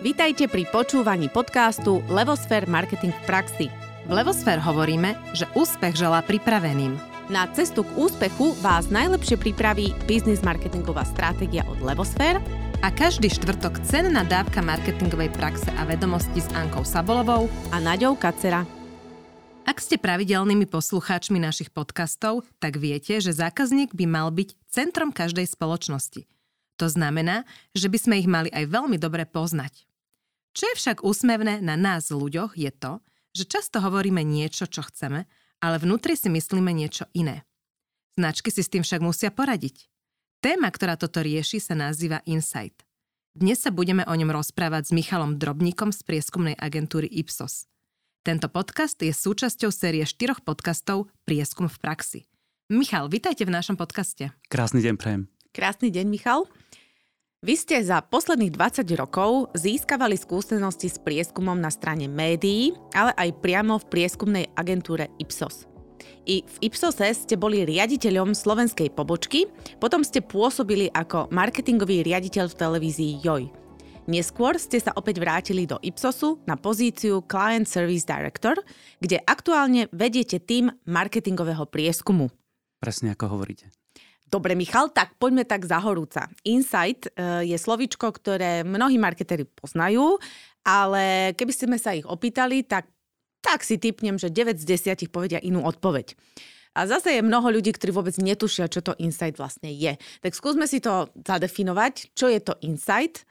Vítajte pri počúvaní podcastu Levosfér Marketing v praxi. V Levosfér hovoríme, že úspech želá pripraveným. Na cestu k úspechu vás najlepšie pripraví biznis marketingová stratégia od Levosfér a každý štvrtok cenná dávka marketingovej praxe a vedomosti s Ankou Sabolovou a Naďou Kacera. Ak ste pravidelnými poslucháčmi našich podcastov, tak viete, že zákazník by mal byť centrom každej spoločnosti. To znamená, že by sme ich mali aj veľmi dobre poznať. Čo je však úsmevné na nás ľuďoch je to, že často hovoríme niečo, čo chceme, ale vnútri si myslíme niečo iné. Značky si s tým však musia poradiť. Téma, ktorá toto rieši, sa nazýva Insight. Dnes sa budeme o ňom rozprávať s Michalom Drobníkom z prieskumnej agentúry Ipsos. Tento podcast je súčasťou série štyroch podcastov Prieskum v praxi. Michal, vitajte v našom podcaste. Krásny deň prejem. Krásny deň, Michal. Vy ste za posledných 20 rokov získavali skúsenosti s prieskumom na strane médií, ale aj priamo v prieskumnej agentúre Ipsos. I v Ipsose ste boli riaditeľom slovenskej pobočky, potom ste pôsobili ako marketingový riaditeľ v televízii JOJ. Neskôr ste sa opäť vrátili do Ipsosu na pozíciu Client Service Director, kde aktuálne vediete tým marketingového prieskumu. Presne ako hovoríte. Dobre, Michal, tak poďme tak za horúca. Insight e, je slovičko, ktoré mnohí marketéri poznajú, ale keby sme sa ich opýtali, tak, tak si typnem, že 9 z 10 povedia inú odpoveď. A zase je mnoho ľudí, ktorí vôbec netušia, čo to insight vlastne je. Tak skúsme si to zadefinovať, čo je to insight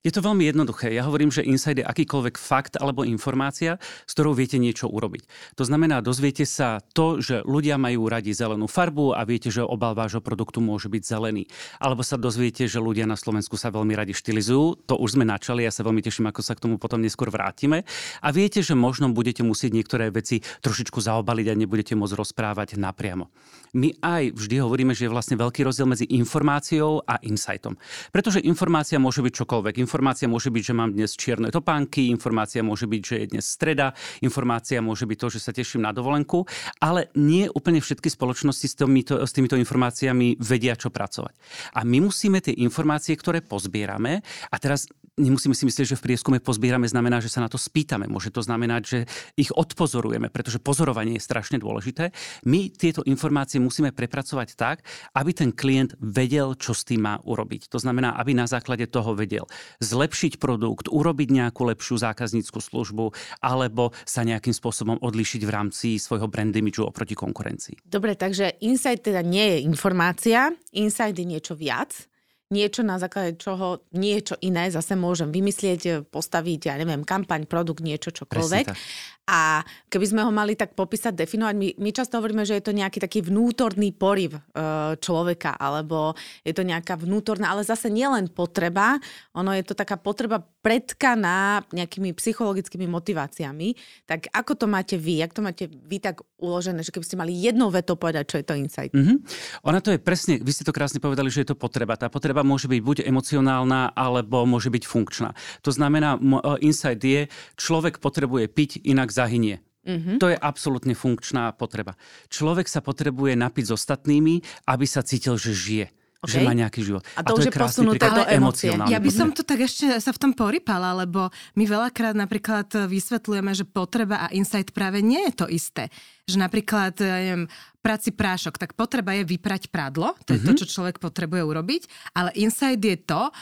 je to veľmi jednoduché. Ja hovorím, že insight je akýkoľvek fakt alebo informácia, s ktorou viete niečo urobiť. To znamená, dozviete sa to, že ľudia majú radi zelenú farbu a viete, že obal vášho produktu môže byť zelený. Alebo sa dozviete, že ľudia na Slovensku sa veľmi radi štilizujú. To už sme načali, ja sa veľmi teším, ako sa k tomu potom neskôr vrátime. A viete, že možno budete musieť niektoré veci trošičku zaobaliť a nebudete môcť rozprávať napriamo. My aj vždy hovoríme, že je vlastne veľký rozdiel medzi informáciou a insightom. Pretože informácia môže byť čokoľvek Informácia môže byť, že mám dnes čierne topánky, informácia môže byť, že je dnes streda, informácia môže byť to, že sa teším na dovolenku, ale nie úplne všetky spoločnosti s týmito, s týmito informáciami vedia, čo pracovať. A my musíme tie informácie, ktoré pozbierame, a teraz nemusíme si myslieť, že v prieskume pozbierame znamená, že sa na to spýtame. Môže to znamenať, že ich odpozorujeme, pretože pozorovanie je strašne dôležité. My tieto informácie musíme prepracovať tak, aby ten klient vedel, čo s tým má urobiť. To znamená, aby na základe toho vedel zlepšiť produkt, urobiť nejakú lepšiu zákaznícku službu alebo sa nejakým spôsobom odlíšiť v rámci svojho brand imidžu oproti konkurencii. Dobre, takže insight teda nie je informácia, insight je niečo viac niečo, na základe čoho niečo iné zase môžem vymyslieť, postaviť, ja neviem, kampaň, produkt, niečo, čokoľvek. A keby sme ho mali tak popísať, definovať, my, my často hovoríme, že je to nejaký taký vnútorný poriv e, človeka, alebo je to nejaká vnútorná, ale zase nielen potreba, ono je to taká potreba predkaná nejakými psychologickými motiváciami. Tak ako to máte vy? Jak to máte vy tak uložené, že keby ste mali jednou vetou povedať, čo je to insight? Mm-hmm. Ona to je presne, vy ste to krásne povedali, že je to potreba. Tá potreba môže byť buď emocionálna, alebo môže byť funkčná. To znamená, e, insight je, človek potrebuje piť, inak zahynie. Mm-hmm. To je absolútne funkčná potreba. Človek sa potrebuje napiť s ostatnými, aby sa cítil, že žije. Okay. Že má nejaký život. A to, a to už je posunuté do emócie. Ja by som to tak ešte sa v tom porypala, lebo my veľakrát napríklad vysvetľujeme, že potreba a insight práve nie je to isté. Že napríklad, ja neviem, prací prášok, tak potreba je vyprať prádlo, to je mm-hmm. to, mhm. čo človek potrebuje urobiť, ale insight je to,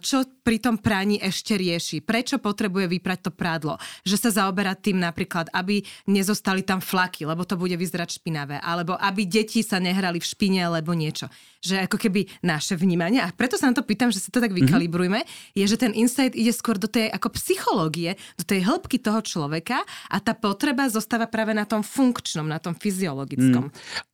čo pri tom praní ešte rieši. Prečo potrebuje vyprať to prádlo? Že sa zaoberá tým napríklad, aby nezostali tam flaky, lebo to bude vyzerať špinavé, alebo aby deti sa nehrali v špine, alebo niečo. Že ako keby naše vnímanie, a preto sa na to pýtam, že sa to tak mhm. vykalibrujme, mm-hmm. je, že ten insight ide skôr do tej ako psychológie, do tej hĺbky toho človeka a tá potreba zostáva práve na tom funkčnom, na tom fyziologickom. Mm.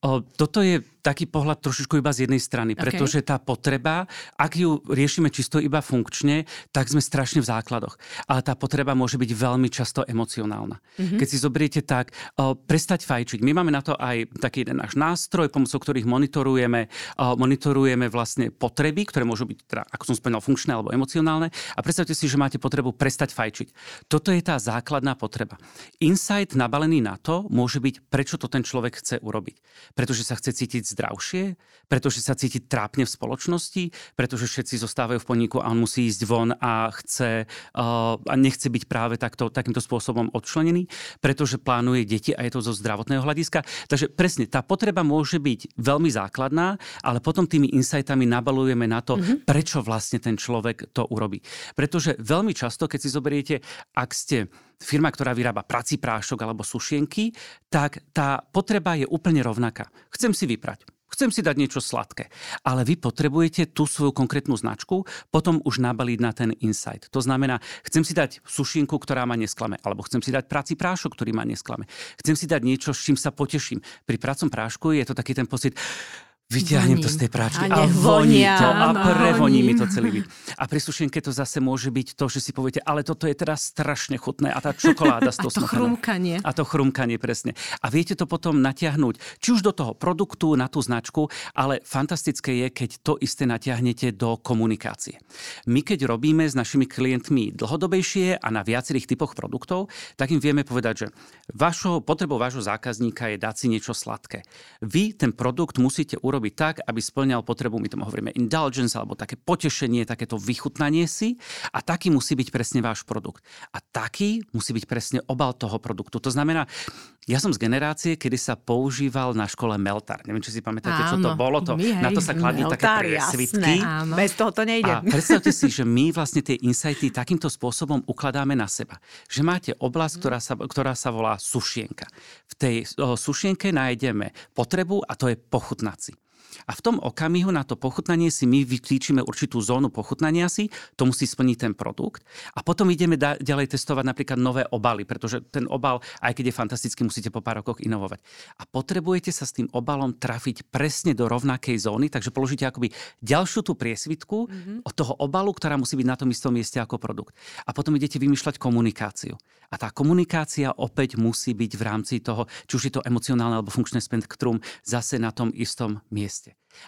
O, toto je taký pohľad trošičku iba z jednej strany, pretože okay. tá potreba, ak ju riešime čisto iba funkčne, tak sme strašne v základoch. Ale tá potreba môže byť veľmi často emocionálna. Mm-hmm. Keď si zobriete tak, o, prestať fajčiť. My máme na to aj taký jeden náš nástroj, pomocou ktorých monitorujeme, o, monitorujeme vlastne potreby, ktoré môžu byť, teda, ako som spomínal, funkčné alebo emocionálne. A predstavte si, že máte potrebu prestať fajčiť. Toto je tá základná potreba. Insight nabalený na to môže byť, prečo to ten človek chce urobiť urobiť? Pretože sa chce cítiť zdravšie? Pretože sa cíti trápne v spoločnosti? Pretože všetci zostávajú v podniku a on musí ísť von a chce uh, a nechce byť práve takto, takýmto spôsobom odčlenený? Pretože plánuje deti a je to zo zdravotného hľadiska? Takže presne, tá potreba môže byť veľmi základná, ale potom tými insightami nabalujeme na to, mm-hmm. prečo vlastne ten človek to urobí. Pretože veľmi často, keď si zoberiete, ak ste firma, ktorá vyrába prací prášok alebo sušienky, tak tá potreba je úplne rovnaká. Chcem si vyprať. Chcem si dať niečo sladké. Ale vy potrebujete tú svoju konkrétnu značku potom už nabaliť na ten insight. To znamená, chcem si dať sušienku, ktorá ma nesklame, alebo chcem si dať prací prášok, ktorý ma nesklame. Chcem si dať niečo, s čím sa poteším. Pri pracom prášku je to taký ten pocit, Vyťahnem to z tej práčky a, a voní to a prevoní mi to celý byt. A pri sušenke to zase môže byť to, že si poviete, ale toto je teraz strašne chutné a tá čokoláda z toho A to chrumkanie. A to chrumkanie, presne. A viete to potom natiahnuť, či už do toho produktu, na tú značku, ale fantastické je, keď to isté natiahnete do komunikácie. My keď robíme s našimi klientmi dlhodobejšie a na viacerých typoch produktov, tak im vieme povedať, že vašou potrebou vášho zákazníka je dať si niečo sladké. Vy ten produkt musíte urobiť urobiť tak, aby splňal potrebu, my tomu hovoríme indulgence, alebo také potešenie, takéto vychutnanie si. A taký musí byť presne váš produkt. A taký musí byť presne obal toho produktu. To znamená, ja som z generácie, kedy sa používal na škole meltar. Neviem, či si pamätáte, čo to bolo. To, my, na to sa kladli také priesvitky. Bez toho to nejde. A predstavte si, že my vlastne tie insighty takýmto spôsobom ukladáme na seba. Že máte oblasť, ktorá sa, ktorá sa volá sušienka. V tej o, sušienke nájdeme potrebu a to je pochutnať si. A v tom okamihu na to pochutnanie si my vyklíčime určitú zónu pochutnania si, to musí splniť ten produkt. A potom ideme da- ďalej testovať napríklad nové obaly, pretože ten obal, aj keď je fantastický, musíte po pár rokoch inovovať. A potrebujete sa s tým obalom trafiť presne do rovnakej zóny, takže položíte akoby ďalšiu tú priesvitku mm-hmm. od toho obalu, ktorá musí byť na tom istom mieste ako produkt. A potom idete vymýšľať komunikáciu. A tá komunikácia opäť musí byť v rámci toho, či už je to emocionálne alebo funkčné spektrum, zase na tom istom mieste.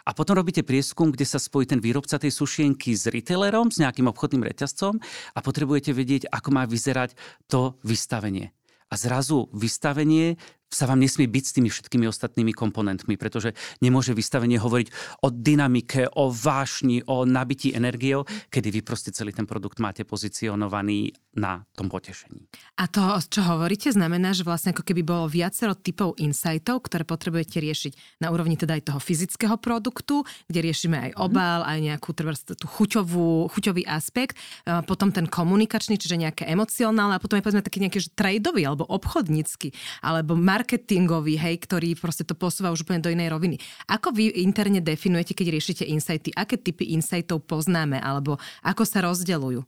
A potom robíte prieskum, kde sa spojí ten výrobca tej sušienky s retailerom, s nejakým obchodným reťazcom a potrebujete vedieť, ako má vyzerať to vystavenie. A zrazu vystavenie sa vám nesmie byť s tými všetkými ostatnými komponentmi, pretože nemôže vystavenie hovoriť o dynamike, o vášni, o nabití energiou, kedy vy proste celý ten produkt máte pozicionovaný na tom potešení. A to, čo hovoríte, znamená, že vlastne ako keby bolo viacero typov insightov, ktoré potrebujete riešiť na úrovni teda aj toho fyzického produktu, kde riešime aj mhm. obal, aj nejakú tú chuťovú, chuťový aspekt, potom ten komunikačný, čiže nejaké emocionálne a potom je povedzme taký nejaký že tradeový alebo obchodnícky, alebo marketing marketingový, hej, ktorý proste to posúva už úplne do inej roviny. Ako vy interne definujete, keď riešite insighty? Aké typy insightov poznáme? Alebo ako sa rozdeľujú?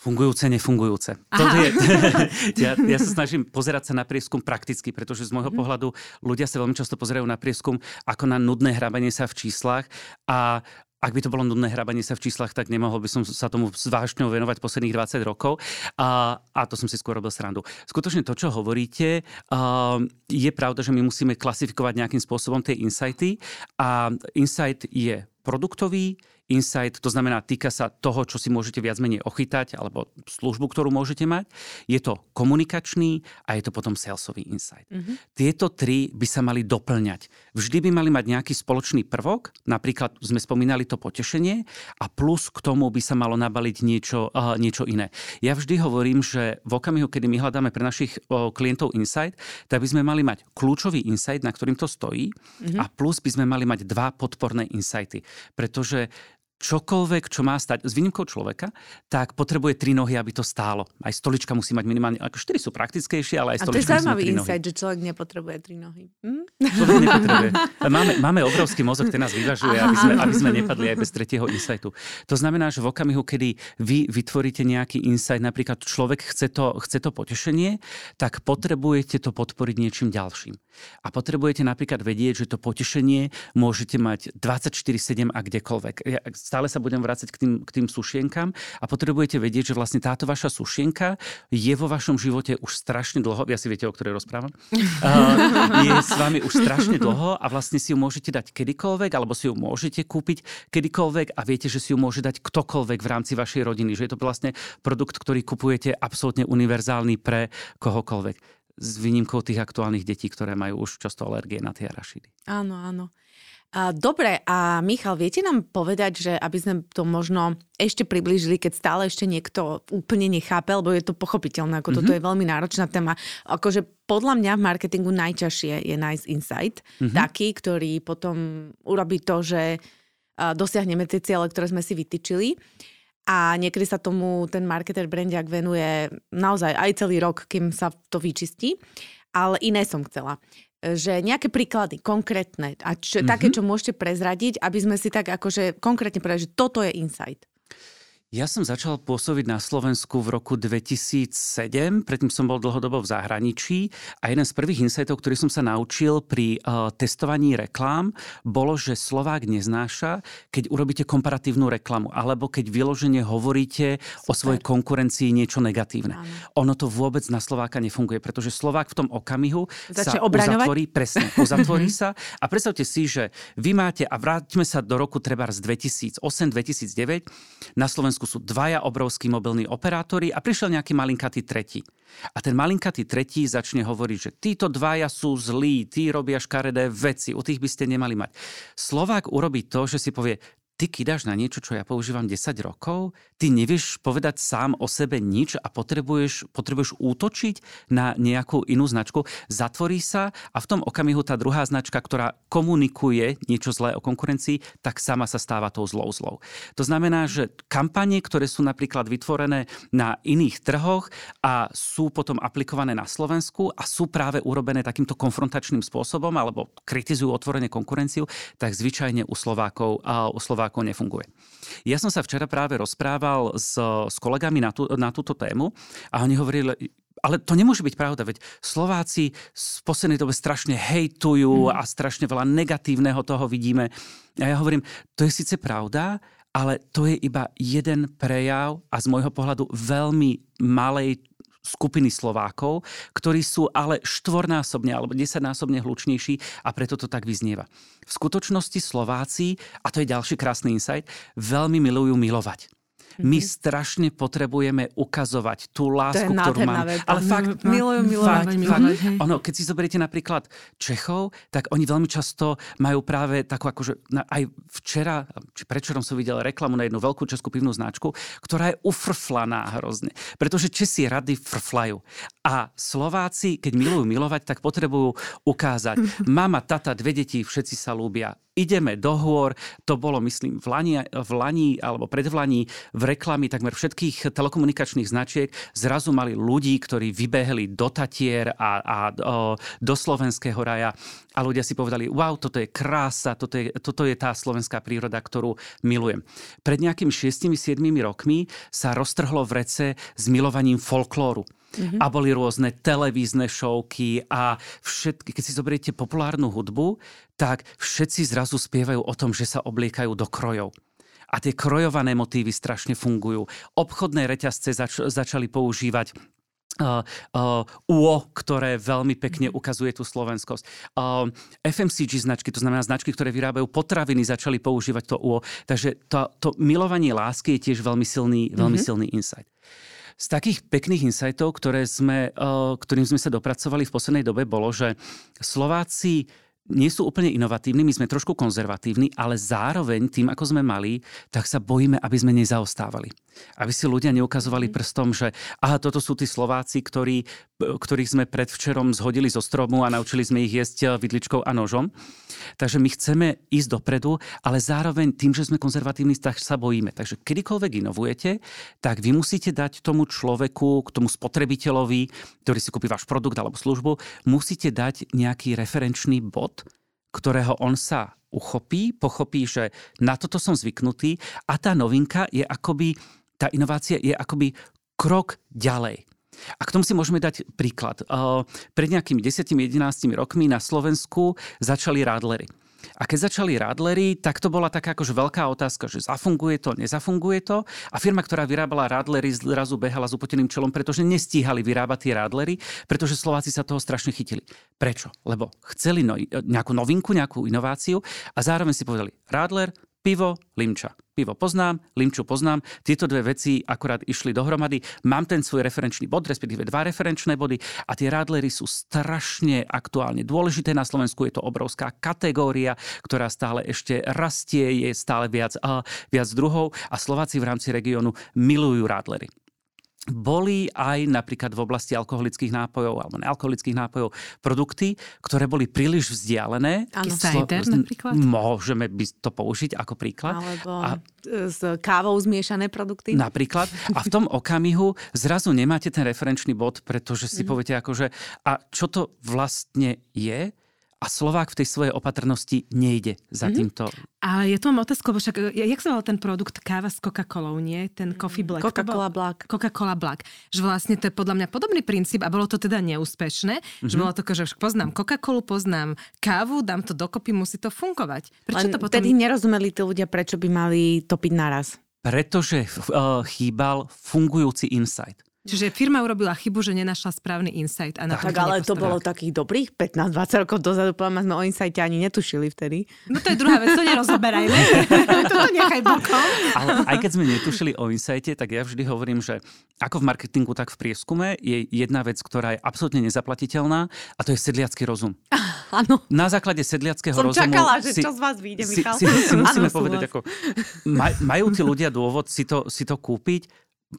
Fungujúce, nefungujúce. To je, ja, ja sa snažím pozerať sa na prieskum prakticky, pretože z môjho mm. pohľadu ľudia sa veľmi často pozerajú na prieskum ako na nudné hrabanie sa v číslach a ak by to bolo nudné hrabanie sa v číslach, tak nemohol by som sa tomu s vášňou venovať posledných 20 rokov. A, a to som si skôr robil srandu. Skutočne to, čo hovoríte, uh, je pravda, že my musíme klasifikovať nejakým spôsobom tie insighty. A insight je produktový, insight, to znamená, týka sa toho, čo si môžete viac menej ochytať, alebo službu, ktorú môžete mať. Je to komunikačný a je to potom salesový insight. Mm-hmm. Tieto tri by sa mali doplňať. Vždy by mali mať nejaký spoločný prvok, napríklad sme spomínali to potešenie a plus k tomu by sa malo nabaliť niečo, uh, niečo iné. Ja vždy hovorím, že v okamihu, kedy my hľadáme pre našich uh, klientov insight, tak by sme mali mať kľúčový insight, na ktorým to stojí mm-hmm. a plus by sme mali mať dva podporné insighty. Pretože čokoľvek, čo má stať s výnimkou človeka, tak potrebuje tri nohy, aby to stálo. Aj stolička musí mať minimálne, ako štyri sú praktickejšie, ale aj stolička A to je zaujímavý insight, že človek nepotrebuje tri nohy. Hm? Človek nepotrebuje. Máme, máme obrovský mozog, ten nás vyvažuje, aby sme, aby sme nepadli aj bez tretieho insightu. To znamená, že v okamihu, kedy vy vytvoríte nejaký insight, napríklad človek chce to, chce to potešenie, tak potrebujete to podporiť niečím ďalším. A potrebujete napríklad vedieť, že to potešenie môžete mať 24-7 a kdekoľvek. Ja stále sa budem vrácať k tým, k tým sušienkám a potrebujete vedieť, že vlastne táto vaša sušienka je vo vašom živote už strašne dlho, ja si viete, o ktorej rozprávam, uh, je s vami už strašne dlho a vlastne si ju môžete dať kedykoľvek, alebo si ju môžete kúpiť kedykoľvek a viete, že si ju môže dať ktokoľvek v rámci vašej rodiny, že je to vlastne produkt, ktorý kupujete absolútne univerzálny pre kohokoľvek s výnimkou tých aktuálnych detí, ktoré majú už často alergie na tie arašidy. Áno, áno. Dobre, a Michal, viete nám povedať, že aby sme to možno ešte priblížili, keď stále ešte niekto úplne nechápe, lebo je to pochopiteľné, ako mm-hmm. toto je veľmi náročná téma. Akože podľa mňa v marketingu najťažšie je nájsť insight, mm-hmm. taký, ktorý potom urobí to, že dosiahneme tie ciele, ktoré sme si vytýčili. A niekedy sa tomu ten marketer brandiak venuje naozaj aj celý rok, kým sa to vyčistí. Ale iné som chcela že nejaké príklady konkrétne a čo, mm-hmm. také, čo môžete prezradiť, aby sme si tak akože konkrétne povedali, že toto je insight. Ja som začal pôsobiť na Slovensku v roku 2007, predtým som bol dlhodobo v zahraničí a jeden z prvých insightov, ktorý som sa naučil pri uh, testovaní reklám, bolo, že Slovák neznáša, keď urobíte komparatívnu reklamu, alebo keď vyložene hovoríte Super. o svojej konkurencii niečo negatívne. Áno. Ono to vôbec na Slováka nefunguje, pretože Slovák v tom okamihu Začne sa obraňovať? uzatvorí, presne, uzatvorí sa a predstavte si, že vy máte, a vráťme sa do roku treba z 2008-2009, na Slovensku Slovensku sú dvaja obrovskí mobilní operátori a prišiel nejaký malinkatý tretí. A ten malinkatý tretí začne hovoriť, že títo dvaja sú zlí, tí robia škaredé veci, u tých by ste nemali mať. Slovák urobí to, že si povie, ty kidáš na niečo, čo ja používam 10 rokov, ty nevieš povedať sám o sebe nič a potrebuješ, potrebuješ útočiť na nejakú inú značku, zatvorí sa a v tom okamihu tá druhá značka, ktorá komunikuje niečo zlé o konkurencii, tak sama sa stáva tou zlou zlou. To znamená, že kampanie, ktoré sú napríklad vytvorené na iných trhoch a sú potom aplikované na Slovensku a sú práve urobené takýmto konfrontačným spôsobom alebo kritizujú otvorene konkurenciu, tak zvyčajne u Slovákov, a u Slovákov ako nefunguje. Ja som sa včera práve rozprával s, s kolegami na, tú, na túto tému a oni hovorili, ale to nemôže byť pravda, veď Slováci v poslednej dobe strašne hejtujú mm. a strašne veľa negatívneho toho vidíme. A ja hovorím, to je síce pravda, ale to je iba jeden prejav a z môjho pohľadu veľmi malej skupiny Slovákov, ktorí sú ale štvornásobne alebo desaťnásobne hlučnejší a preto to tak vyznieva. V skutočnosti Slováci, a to je ďalší krásny insight, veľmi milujú milovať. My mm-hmm. strašne potrebujeme ukazovať tú lásku, ktorú mám. Veta. Ale fakt, milujú milovať. Fakt, fakt. Ono, keď si zoberiete napríklad Čechov, tak oni veľmi často majú práve takú akože, aj včera, či prečerom som videl reklamu na jednu veľkú českú pivnú značku, ktorá je ufrflaná hrozne. Pretože Česi rady frflajú. A Slováci, keď milujú milovať, tak potrebujú ukázať. Mama, tata, dve deti, všetci sa lúbia ideme do hôr. To bolo, myslím, v Lani, v Lani alebo predvlani v reklamy takmer všetkých telekomunikačných značiek. Zrazu mali ľudí, ktorí vybehli do Tatier a, a o, do Slovenského raja a ľudia si povedali, wow, toto je krása, toto je, toto je tá slovenská príroda, ktorú milujem. Pred nejakými 6-7 rokmi sa roztrhlo v rece s milovaním folklóru. Mm-hmm. A boli rôzne televízne šovky a všetky, keď si zoberiete populárnu hudbu, tak všetci zrazu spievajú o tom, že sa obliekajú do krojov. A tie krojované motívy strašne fungujú. Obchodné reťazce zač- začali používať Uh, uh, UO, ktoré veľmi pekne mhm. ukazuje tú slovenskosť. Uh, FMCG značky, to znamená značky, ktoré vyrábajú potraviny, začali používať to UO. Takže to, to milovanie lásky je tiež veľmi silný, veľmi mm-hmm. silný insight. Z takých pekných insightov, ktoré sme, uh, ktorým sme sa dopracovali v poslednej dobe, bolo, že Slováci nie sú úplne inovatívni, my sme trošku konzervatívni, ale zároveň tým, ako sme mali, tak sa bojíme, aby sme nezaostávali. Aby si ľudia neukazovali mhm. prstom, že aha, toto sú tí Slováci, ktorí, ktorých sme predvčerom zhodili zo stromu a naučili sme ich jesť vidličkou a nožom. Takže my chceme ísť dopredu, ale zároveň tým, že sme konzervatívni, tak sa bojíme. Takže kedykoľvek inovujete, tak vy musíte dať tomu človeku, k tomu spotrebiteľovi, ktorý si kúpi váš produkt alebo službu, musíte dať nejaký referenčný bod, ktorého on sa uchopí, pochopí, že na toto som zvyknutý a tá novinka je akoby, tá inovácia je akoby krok ďalej. A k tomu si môžeme dať príklad. Pred nejakými 10-11 rokmi na Slovensku začali rádlery. A keď začali Radlery, tak to bola taká akože veľká otázka, že zafunguje to, nezafunguje to. A firma, ktorá vyrábala Radlery, zrazu behala s upoteným čelom, pretože nestíhali vyrábať tie Radlery, pretože Slováci sa toho strašne chytili. Prečo? Lebo chceli no, nejakú novinku, nejakú inováciu a zároveň si povedali, Radler, Pivo, limča. Pivo poznám, limču poznám. Tieto dve veci akorát išli dohromady. Mám ten svoj referenčný bod, respektíve dva referenčné body a tie radlery sú strašne aktuálne dôležité. Na Slovensku je to obrovská kategória, ktorá stále ešte rastie, je stále viac, a viac druhov a Slováci v rámci regiónu milujú radlery boli aj napríklad v oblasti alkoholických nápojov alebo nealkoholických nápojov produkty, ktoré boli príliš vzdialené. Áno, cider napríklad? Môžeme by to použiť ako príklad. Alebo a, s kávou zmiešané produkty. Napríklad. A v tom okamihu zrazu nemáte ten referenčný bod, pretože si mm. poviete akože a čo to vlastne je? A Slovák v tej svojej opatrnosti nejde za mm-hmm. týmto. Ale je to mám otázku, lebo však, jak sa volal ten produkt káva s Coca-Colou, nie? Ten Coffee Black. Coca-Cola Black. Coca-Cola Black. Že vlastne to je podľa mňa podobný princíp a bolo to teda neúspešné. Mm-hmm. Že bolo to, že poznám Coca-Colu, poznám kávu, dám to dokopy, musí to fungovať. Prečo Len to potom... Tedy nerozumeli tí ľudia, prečo by mali topiť naraz. Pretože uh, chýbal fungujúci insight. Čiže firma urobila chybu, že nenašla správny insight. A na tak, ale to bolo takých dobrých 15-20 rokov dozadu, poviem, sme o insighte ani netušili vtedy. No to je druhá vec, to nerozoberajme. Toto nechaj bokom. Ale aj keď sme netušili o insighte, tak ja vždy hovorím, že ako v marketingu, tak v prieskume je jedna vec, ktorá je absolútne nezaplatiteľná a to je sedliacký rozum. Áno. Na základe sedliackého Som rozumu... čakala, že si, čo z vás vyjde, Michal. Si, si, si musíme Áno, povedať, ako, maj, majú tí ľudia dôvod si to, si to kúpiť?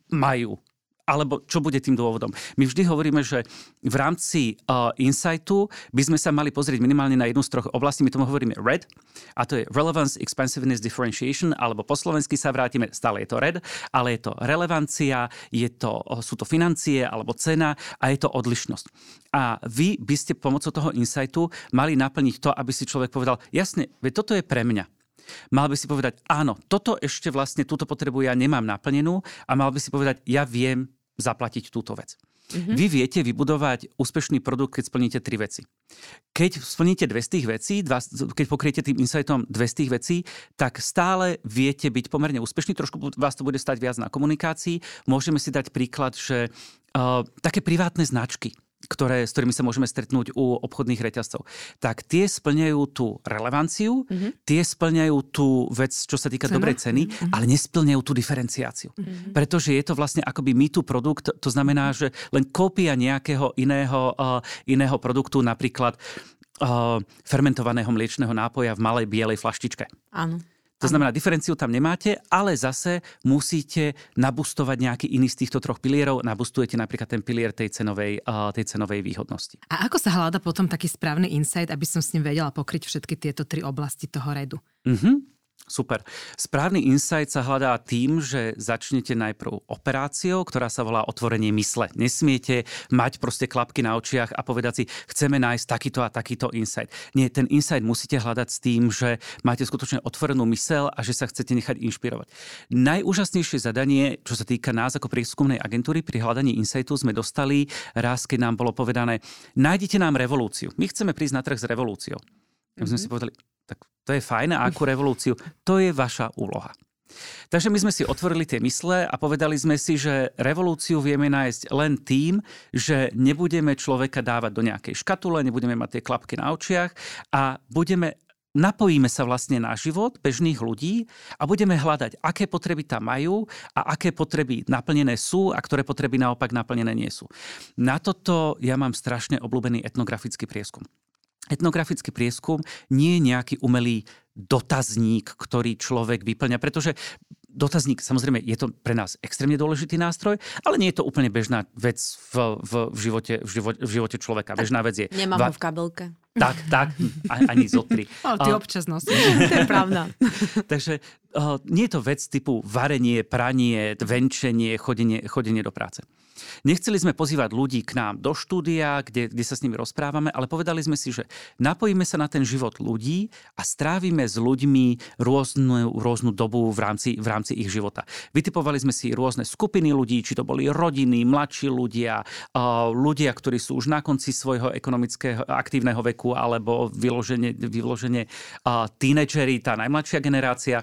Majú alebo čo bude tým dôvodom. My vždy hovoríme, že v rámci uh, insightu by sme sa mali pozrieť minimálne na jednu z troch oblastí. My tomu hovoríme RED, a to je Relevance, Expansiveness, Differentiation, alebo po slovensky sa vrátime, stále je to RED, ale je to relevancia, je to, uh, sú to financie alebo cena a je to odlišnosť. A vy by ste pomocou toho insightu mali naplniť to, aby si človek povedal, jasne, veď toto je pre mňa. Mal by si povedať, áno, toto ešte vlastne, túto potrebu ja nemám naplnenú a mal by si povedať, ja viem zaplatiť túto vec. Mm-hmm. Vy viete vybudovať úspešný produkt, keď splníte tri veci. Keď splníte dve z tých vecí, dva, keď pokriete tým insightom dve z tých vecí, tak stále viete byť pomerne úspešný. Trošku vás to bude stať viac na komunikácii. Môžeme si dať príklad, že uh, také privátne značky ktoré, s ktorými sa môžeme stretnúť u obchodných reťazcov, tak tie splňajú tú relevanciu, mm-hmm. tie splňajú tú vec, čo sa týka Cena? dobrej ceny, mm-hmm. ale nesplňajú tú diferenciáciu. Mm-hmm. Pretože je to vlastne akoby my tu produkt, to znamená, že len kópia nejakého iného, uh, iného produktu, napríklad uh, fermentovaného mliečného nápoja v malej bielej flaštičke. Áno. To znamená, diferenciu tam nemáte, ale zase musíte nabustovať nejaký iný z týchto troch pilierov. Nabustujete napríklad ten pilier tej cenovej, tej cenovej výhodnosti. A ako sa hľada potom taký správny insight, aby som s ním vedela pokryť všetky tieto tri oblasti toho redu? Mm-hmm. Super. Správny insight sa hľadá tým, že začnete najprv operáciou, ktorá sa volá otvorenie mysle. Nesmiete mať proste klapky na očiach a povedať si, chceme nájsť takýto a takýto insight. Nie, ten insight musíte hľadať s tým, že máte skutočne otvorenú mysel a že sa chcete nechať inšpirovať. Najúžasnejšie zadanie, čo sa týka nás ako prieskumnej agentúry pri hľadaní insightu, sme dostali raz, keď nám bolo povedané, nájdite nám revolúciu. My chceme prísť na trh s revolúciou. Mm-hmm. My sme si mhm. povedali, tak to je fajn a akú revolúciu, to je vaša úloha. Takže my sme si otvorili tie mysle a povedali sme si, že revolúciu vieme nájsť len tým, že nebudeme človeka dávať do nejakej škatule, nebudeme mať tie klapky na očiach a budeme napojíme sa vlastne na život bežných ľudí a budeme hľadať, aké potreby tam majú a aké potreby naplnené sú a ktoré potreby naopak naplnené nie sú. Na toto ja mám strašne obľúbený etnografický prieskum etnografický prieskum nie je nejaký umelý dotazník, ktorý človek vyplňa, pretože dotazník, samozrejme, je to pre nás extrémne dôležitý nástroj, ale nie je to úplne bežná vec v, v, v, živote, v, živote, v živote človeka. Bežná vec je... Nemám va- ho v kabelke. Tak, tak, ani zotri. Ale ty občas nosíš. to je pravda. Takže uh, nie je to vec typu varenie, pranie, venčenie, chodenie, chodenie do práce. Nechceli sme pozývať ľudí k nám do štúdia, kde, kde sa s nimi rozprávame, ale povedali sme si, že napojíme sa na ten život ľudí a strávime s ľuďmi rôznu, rôznu dobu v rámci, v rámci ich života. Vytipovali sme si rôzne skupiny ľudí, či to boli rodiny, mladší ľudia, ľudia, ktorí sú už na konci svojho ekonomického aktívneho veku alebo vyloženie, vyloženie tínedžeri, tá najmladšia generácia.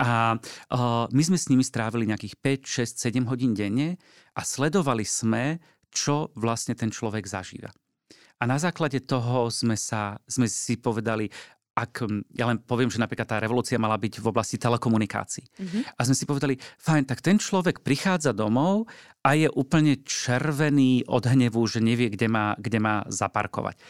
A uh, my sme s nimi strávili nejakých 5, 6, 7 hodín denne a sledovali sme, čo vlastne ten človek zažíva. A na základe toho sme, sa, sme si povedali, ak ja len poviem, že napríklad tá revolúcia mala byť v oblasti telekomunikácií. Mm-hmm. A sme si povedali, fajn, tak ten človek prichádza domov a je úplne červený od hnevu, že nevie, kde má, kde má zaparkovať.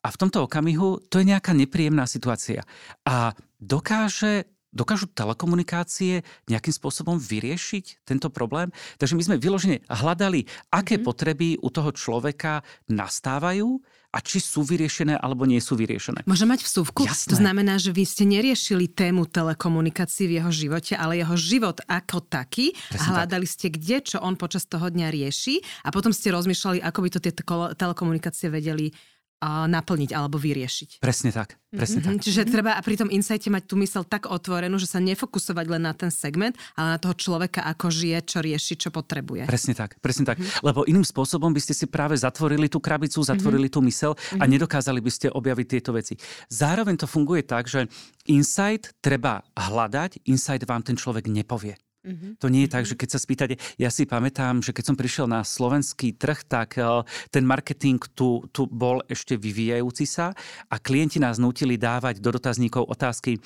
A v tomto okamihu to je nejaká nepríjemná situácia. A dokáže Dokážu telekomunikácie nejakým spôsobom vyriešiť tento problém? Takže my sme vyložene hľadali, aké mm-hmm. potreby u toho človeka nastávajú a či sú vyriešené alebo nie sú vyriešené. Môže mať vsúvku? Jasné. To znamená, že vy ste neriešili tému telekomunikácií v jeho živote, ale jeho život ako taký Presne a hľadali tak. ste, kde čo on počas toho dňa rieši a potom ste rozmýšľali, ako by to tie telekomunikácie vedeli naplniť alebo vyriešiť. Presne tak. Presne mm-hmm. tak. Čiže treba a pri tom insighte mať tú mysel tak otvorenú, že sa nefokusovať len na ten segment, ale na toho človeka, ako žije, čo rieši, čo potrebuje. Presne tak, presne tak. Mm-hmm. Lebo iným spôsobom by ste si práve zatvorili tú krabicu, zatvorili mm-hmm. tú mysel a mm-hmm. nedokázali by ste objaviť tieto veci. Zároveň to funguje tak, že insight treba hľadať, insight vám ten človek nepovie. Mm-hmm. To nie je tak, že keď sa spýtate, ja si pamätám, že keď som prišiel na slovenský trh, tak uh, ten marketing tu, tu bol ešte vyvíjajúci sa a klienti nás nutili dávať do dotazníkov otázky,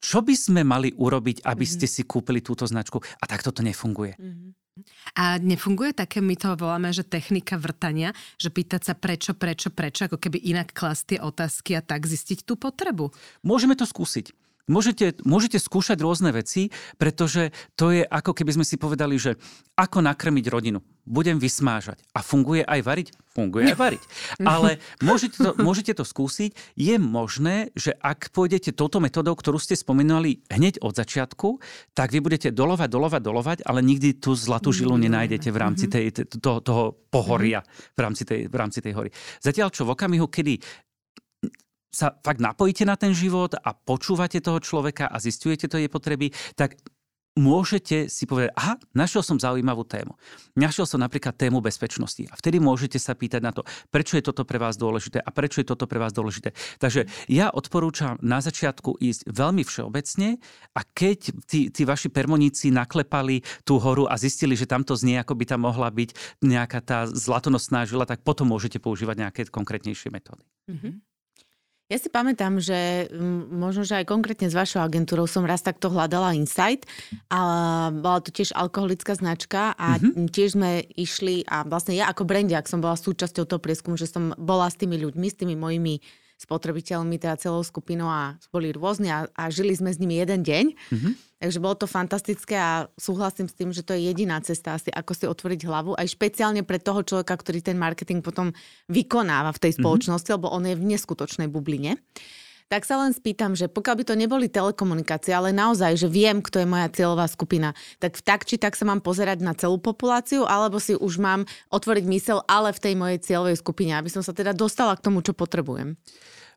čo by sme mali urobiť, aby mm-hmm. ste si kúpili túto značku. A takto to nefunguje. Mm-hmm. A nefunguje také, my to voláme, že technika vrtania, že pýtať sa prečo, prečo, prečo, ako keby inak klas tie otázky a tak zistiť tú potrebu. Môžeme to skúsiť. Môžete, môžete skúšať rôzne veci, pretože to je ako keby sme si povedali, že ako nakrmiť rodinu. Budem vysmážať. A funguje aj variť? Funguje aj variť. Ale môžete to, môžete to skúsiť. Je možné, že ak pôjdete touto metodou, ktorú ste spomínali hneď od začiatku, tak vy budete dolovať, dolovať, dolovať, ale nikdy tú zlatú žilu nenájdete v rámci mhm. tej, toho, toho pohoria, v rámci tej, v rámci tej hory. Zatiaľ, čo v okamihu, kedy sa fakt napojíte na ten život a počúvate toho človeka a zistujete to jej potreby, tak môžete si povedať, aha, našiel som zaujímavú tému. Našiel som napríklad tému bezpečnosti. A vtedy môžete sa pýtať na to, prečo je toto pre vás dôležité a prečo je toto pre vás dôležité. Takže ja odporúčam na začiatku ísť veľmi všeobecne a keď tí, tí vaši permoníci naklepali tú horu a zistili, že tamto znie, ako by tam mohla byť nejaká tá zlatonosná žila, tak potom môžete používať nejaké konkrétnejšie metódy. Mm-hmm. Ja si pamätám, že možno, že aj konkrétne s vašou agentúrou som raz takto hľadala Insight a bola to tiež alkoholická značka a mm-hmm. tiež sme išli a vlastne ja ako brandiak som bola súčasťou toho prieskumu, že som bola s tými ľuďmi, s tými mojimi spotrebiteľmi, teda celou skupinou a boli rôzni a, a žili sme s nimi jeden deň. Mm-hmm. Takže bolo to fantastické a súhlasím s tým, že to je jediná cesta asi, ako si otvoriť hlavu, aj špeciálne pre toho človeka, ktorý ten marketing potom vykonáva v tej mhm. spoločnosti, mm-hmm. lebo on je v neskutočnej bubline. Tak sa len spýtam, že pokiaľ by to neboli telekomunikácie, ale naozaj, že viem, kto je moja cieľová skupina, tak tak či tak sa mám pozerať na celú populáciu, alebo si už mám otvoriť mysel, ale v tej mojej cieľovej skupine, aby som sa teda dostala k tomu, čo potrebujem.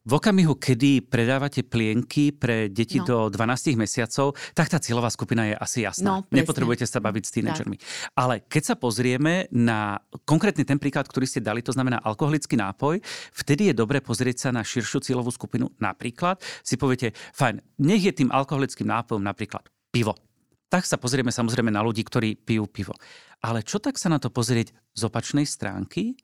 V okamihu, kedy predávate plienky pre deti no. do 12 mesiacov, tak tá cieľová skupina je asi jasná. No, Nepotrebujete sa baviť s tínedžermi. Ale keď sa pozrieme na konkrétny ten príklad, ktorý ste dali, to znamená alkoholický nápoj, vtedy je dobre pozrieť sa na širšiu cieľovú skupinu. Napríklad si poviete, fajn, nech je tým alkoholickým nápojom napríklad pivo. Tak sa pozrieme samozrejme na ľudí, ktorí pijú pivo. Ale čo tak sa na to pozrieť z opačnej stránky?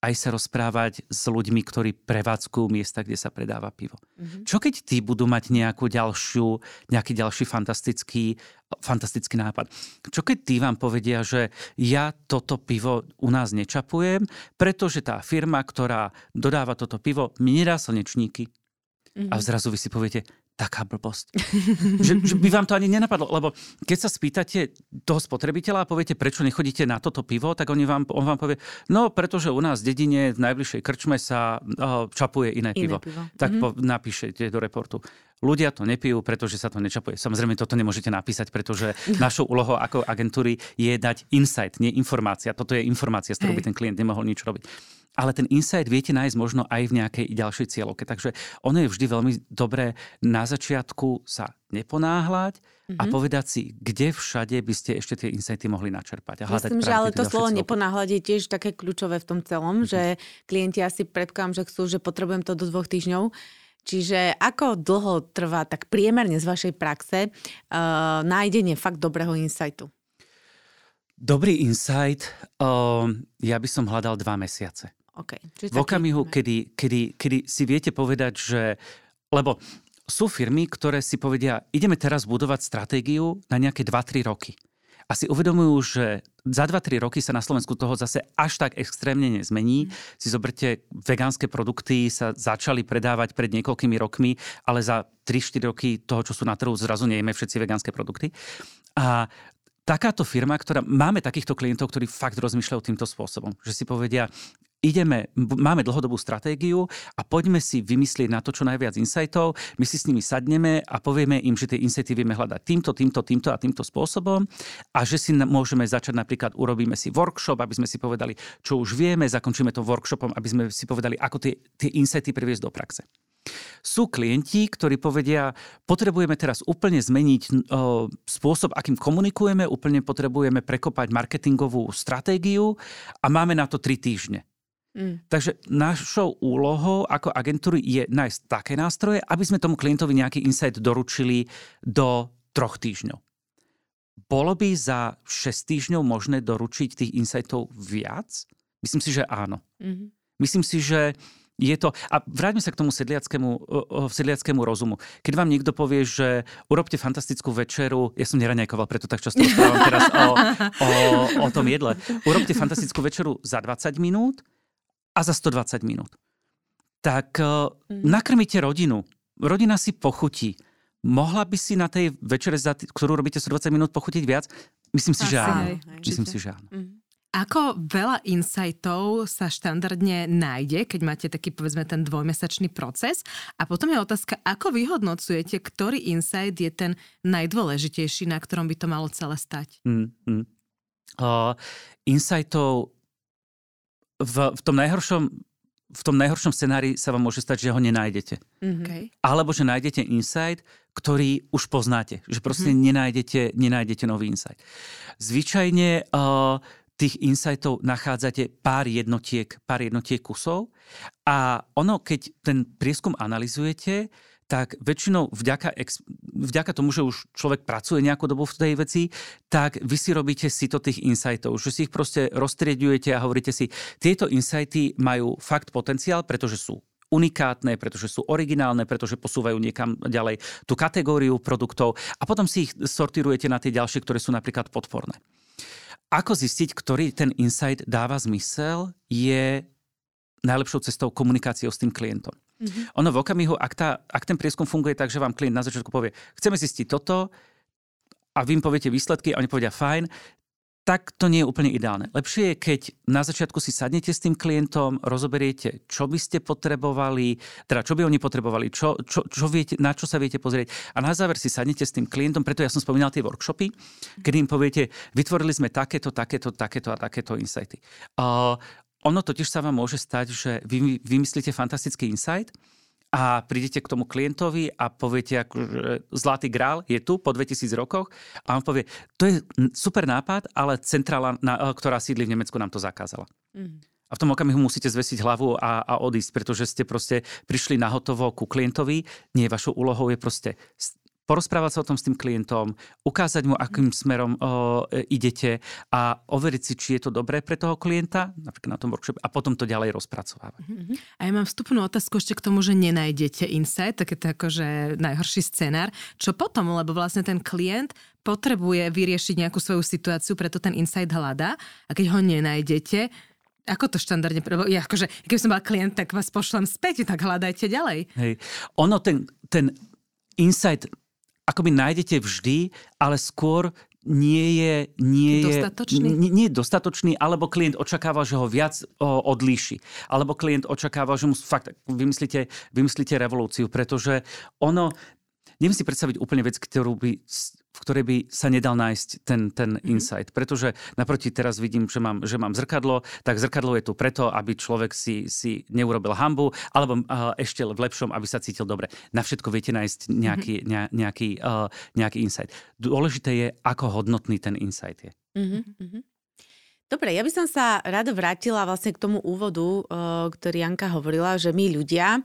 Aj sa rozprávať s ľuďmi, ktorí prevádzkujú miesta, kde sa predáva pivo. Mm-hmm. Čo keď tí budú mať nejakú ďalšiu, nejaký ďalší fantastický, fantastický nápad? Čo keď tí vám povedia, že ja toto pivo u nás nečapujem, pretože tá firma, ktorá dodáva toto pivo, mi nedá slnečníky. Mm-hmm. A zrazu vy si poviete, taká blbosť. že, že by vám to ani nenapadlo, lebo keď sa spýtate toho spotrebiteľa a poviete, prečo nechodíte na toto pivo, tak oni vám, on vám povie, no pretože u nás v dedine v najbližšej krčme sa uh, čapuje iné, iné pivo. pivo. Tak mm-hmm. po, napíšete do reportu. Ľudia to nepijú, pretože sa to nečapuje. Samozrejme, toto nemôžete napísať, pretože našou úlohou ako agentúry je dať insight, nie informácia. Toto je informácia, s ktorou by ten klient nemohol nič robiť ale ten insight viete nájsť možno aj v nejakej ďalšej cieľovke. Takže ono je vždy veľmi dobré na začiatku sa neponáhľať mm-hmm. a mhm. povedať si, kde všade by ste ešte tie insighty mohli načerpať. A Myslím, že ale to slovo neponáhľať je tiež také kľúčové v tom celom, mm-hmm. že klienti asi predkám, že chcú, že potrebujem to do dvoch týždňov. Čiže ako dlho trvá tak priemerne z vašej praxe uh, nájdenie fakt dobrého insightu? Dobrý insight, uh, ja by som hľadal dva mesiace. Okay. v okamihu, kedy, kedy, kedy si viete povedať, že Lebo sú firmy, ktoré si povedia, ideme teraz budovať stratégiu na nejaké 2-3 roky. A si uvedomujú, že za 2-3 roky sa na Slovensku toho zase až tak extrémne nezmení. Mm. Si zoberte, vegánske produkty sa začali predávať pred niekoľkými rokmi, ale za 3-4 roky toho, čo sú na trhu, zrazu nejeme všetci vegánske produkty. A takáto firma, ktorá, máme takýchto klientov, ktorí fakt rozmýšľajú týmto spôsobom, že si povedia, ideme, máme dlhodobú stratégiu a poďme si vymyslieť na to čo najviac insightov, my si s nimi sadneme a povieme im, že tie insighty vieme hľadať týmto, týmto, týmto a týmto spôsobom a že si môžeme začať napríklad, urobíme si workshop, aby sme si povedali, čo už vieme, zakončíme to workshopom, aby sme si povedali, ako tie, tie insighty priviesť do praxe. Sú klienti, ktorí povedia, potrebujeme teraz úplne zmeniť o, spôsob, akým komunikujeme, úplne potrebujeme prekopať marketingovú stratégiu a máme na to tri týždne. Mm. Takže našou úlohou ako agentúry je nájsť také nástroje, aby sme tomu klientovi nejaký insight doručili do troch týždňov. Bolo by za 6 týždňov možné doručiť tých insightov viac? Myslím si, že áno. Mm-hmm. Myslím si, že je to... A vráťme sa k tomu sedliackému, sedliackému rozumu. Keď vám niekto povie, že urobte fantastickú večeru, ja som neraňajkoval, preto tak často rozprávam teraz o, o, o tom jedle. Urobte fantastickú večeru za 20 minút a za 120 minút. Tak mm. nakrmite rodinu. Rodina si pochutí. Mohla by si na tej večere, ktorú robíte 120 minút, pochutiť viac? Myslím si, Asi, že áno. Myslím si, že áno. Mm. Ako veľa insightov sa štandardne nájde, keď máte taký, povedzme, ten dvojmesačný proces? A potom je otázka, ako vyhodnocujete, ktorý insight je ten najdôležitejší, na ktorom by to malo celé stať? Mm, mm. Uh, insightov v, v tom najhoršom v tom najhoršom scenári sa vám môže stať, že ho nenájdete. Mm-hmm. Okay. Alebo že nájdete insight, ktorý už poznáte. Že proste mm-hmm. nenájdete, nenájdete nový insight. Zvyčajne uh, tých insightov nachádzate pár jednotiek, pár jednotiek kusov a ono, keď ten prieskum analizujete, tak väčšinou vďaka, ex, vďaka tomu, že už človek pracuje nejakú dobu v tej veci, tak vy si robíte si to tých insightov, že si ich proste roztriedujete a hovoríte si, tieto insighty majú fakt potenciál, pretože sú unikátne, pretože sú originálne, pretože posúvajú niekam ďalej tú kategóriu produktov a potom si ich sortírujete na tie ďalšie, ktoré sú napríklad podporné. Ako zistiť, ktorý ten insight dáva zmysel, je najlepšou cestou komunikáciou s tým klientom. Mm-hmm. Ono v okamihu, ak, tá, ak ten prieskum funguje tak, že vám klient na začiatku povie, chceme zistiť toto a vy im poviete výsledky a oni povedia fajn, tak to nie je úplne ideálne. Lepšie je, keď na začiatku si sadnete s tým klientom, rozoberiete, čo by ste potrebovali, teda čo by oni potrebovali, čo, čo, čo viete, na čo sa viete pozrieť. A na záver si sadnete s tým klientom, preto ja som spomínal tie workshopy, kedy im poviete, vytvorili sme takéto, takéto, takéto a takéto insighty. Uh, ono totiž sa vám môže stať, že vy vymyslíte fantastický insight a prídete k tomu klientovi a poviete, že zlatý grál je tu po 2000 rokoch a on povie, to je super nápad, ale centrála, ktorá sídli v Nemecku, nám to zakázala. Mm. A v tom okamihu musíte zvesiť hlavu a, a odísť, pretože ste proste prišli na hotovo ku klientovi. Nie, vašou úlohou je proste porozprávať sa o tom s tým klientom, ukázať mu, akým smerom o, e, idete a overiť si, či je to dobré pre toho klienta, napríklad na tom workshope, a potom to ďalej rozpracovávať. Uh-huh. A ja mám vstupnú otázku ešte k tomu, že nenájdete insight, to akože najhorší scenár. Čo potom, lebo vlastne ten klient potrebuje vyriešiť nejakú svoju situáciu, preto ten insight hľadá a keď ho nenájdete, ako to štandardne? Ja, akože, keby som mal klient, tak vás pošlem späť, tak hľadajte ďalej. Hej. Ono, ten, ten insight akoby nájdete vždy, ale skôr nie je, nie je dostatočný? Nie, nie je dostatočný, alebo klient očakáva, že ho viac o, odlíši. Alebo klient očakáva, že mu fakt vymyslíte, vymyslíte revolúciu, pretože ono, neviem si predstaviť úplne vec, ktorú by v ktorej by sa nedal nájsť ten, ten mm-hmm. insight. Pretože naproti teraz vidím, že mám, že mám zrkadlo, tak zrkadlo je tu preto, aby človek si, si neurobil hambu, alebo uh, ešte v lepšom, aby sa cítil dobre. Na všetko viete nájsť nejaký, mm-hmm. ne, nejaký, uh, nejaký insight. Dôležité je, ako hodnotný ten insight je. Mm-hmm. Dobre, ja by som sa rada vrátila vlastne k tomu úvodu, uh, ktorý Janka hovorila, že my ľudia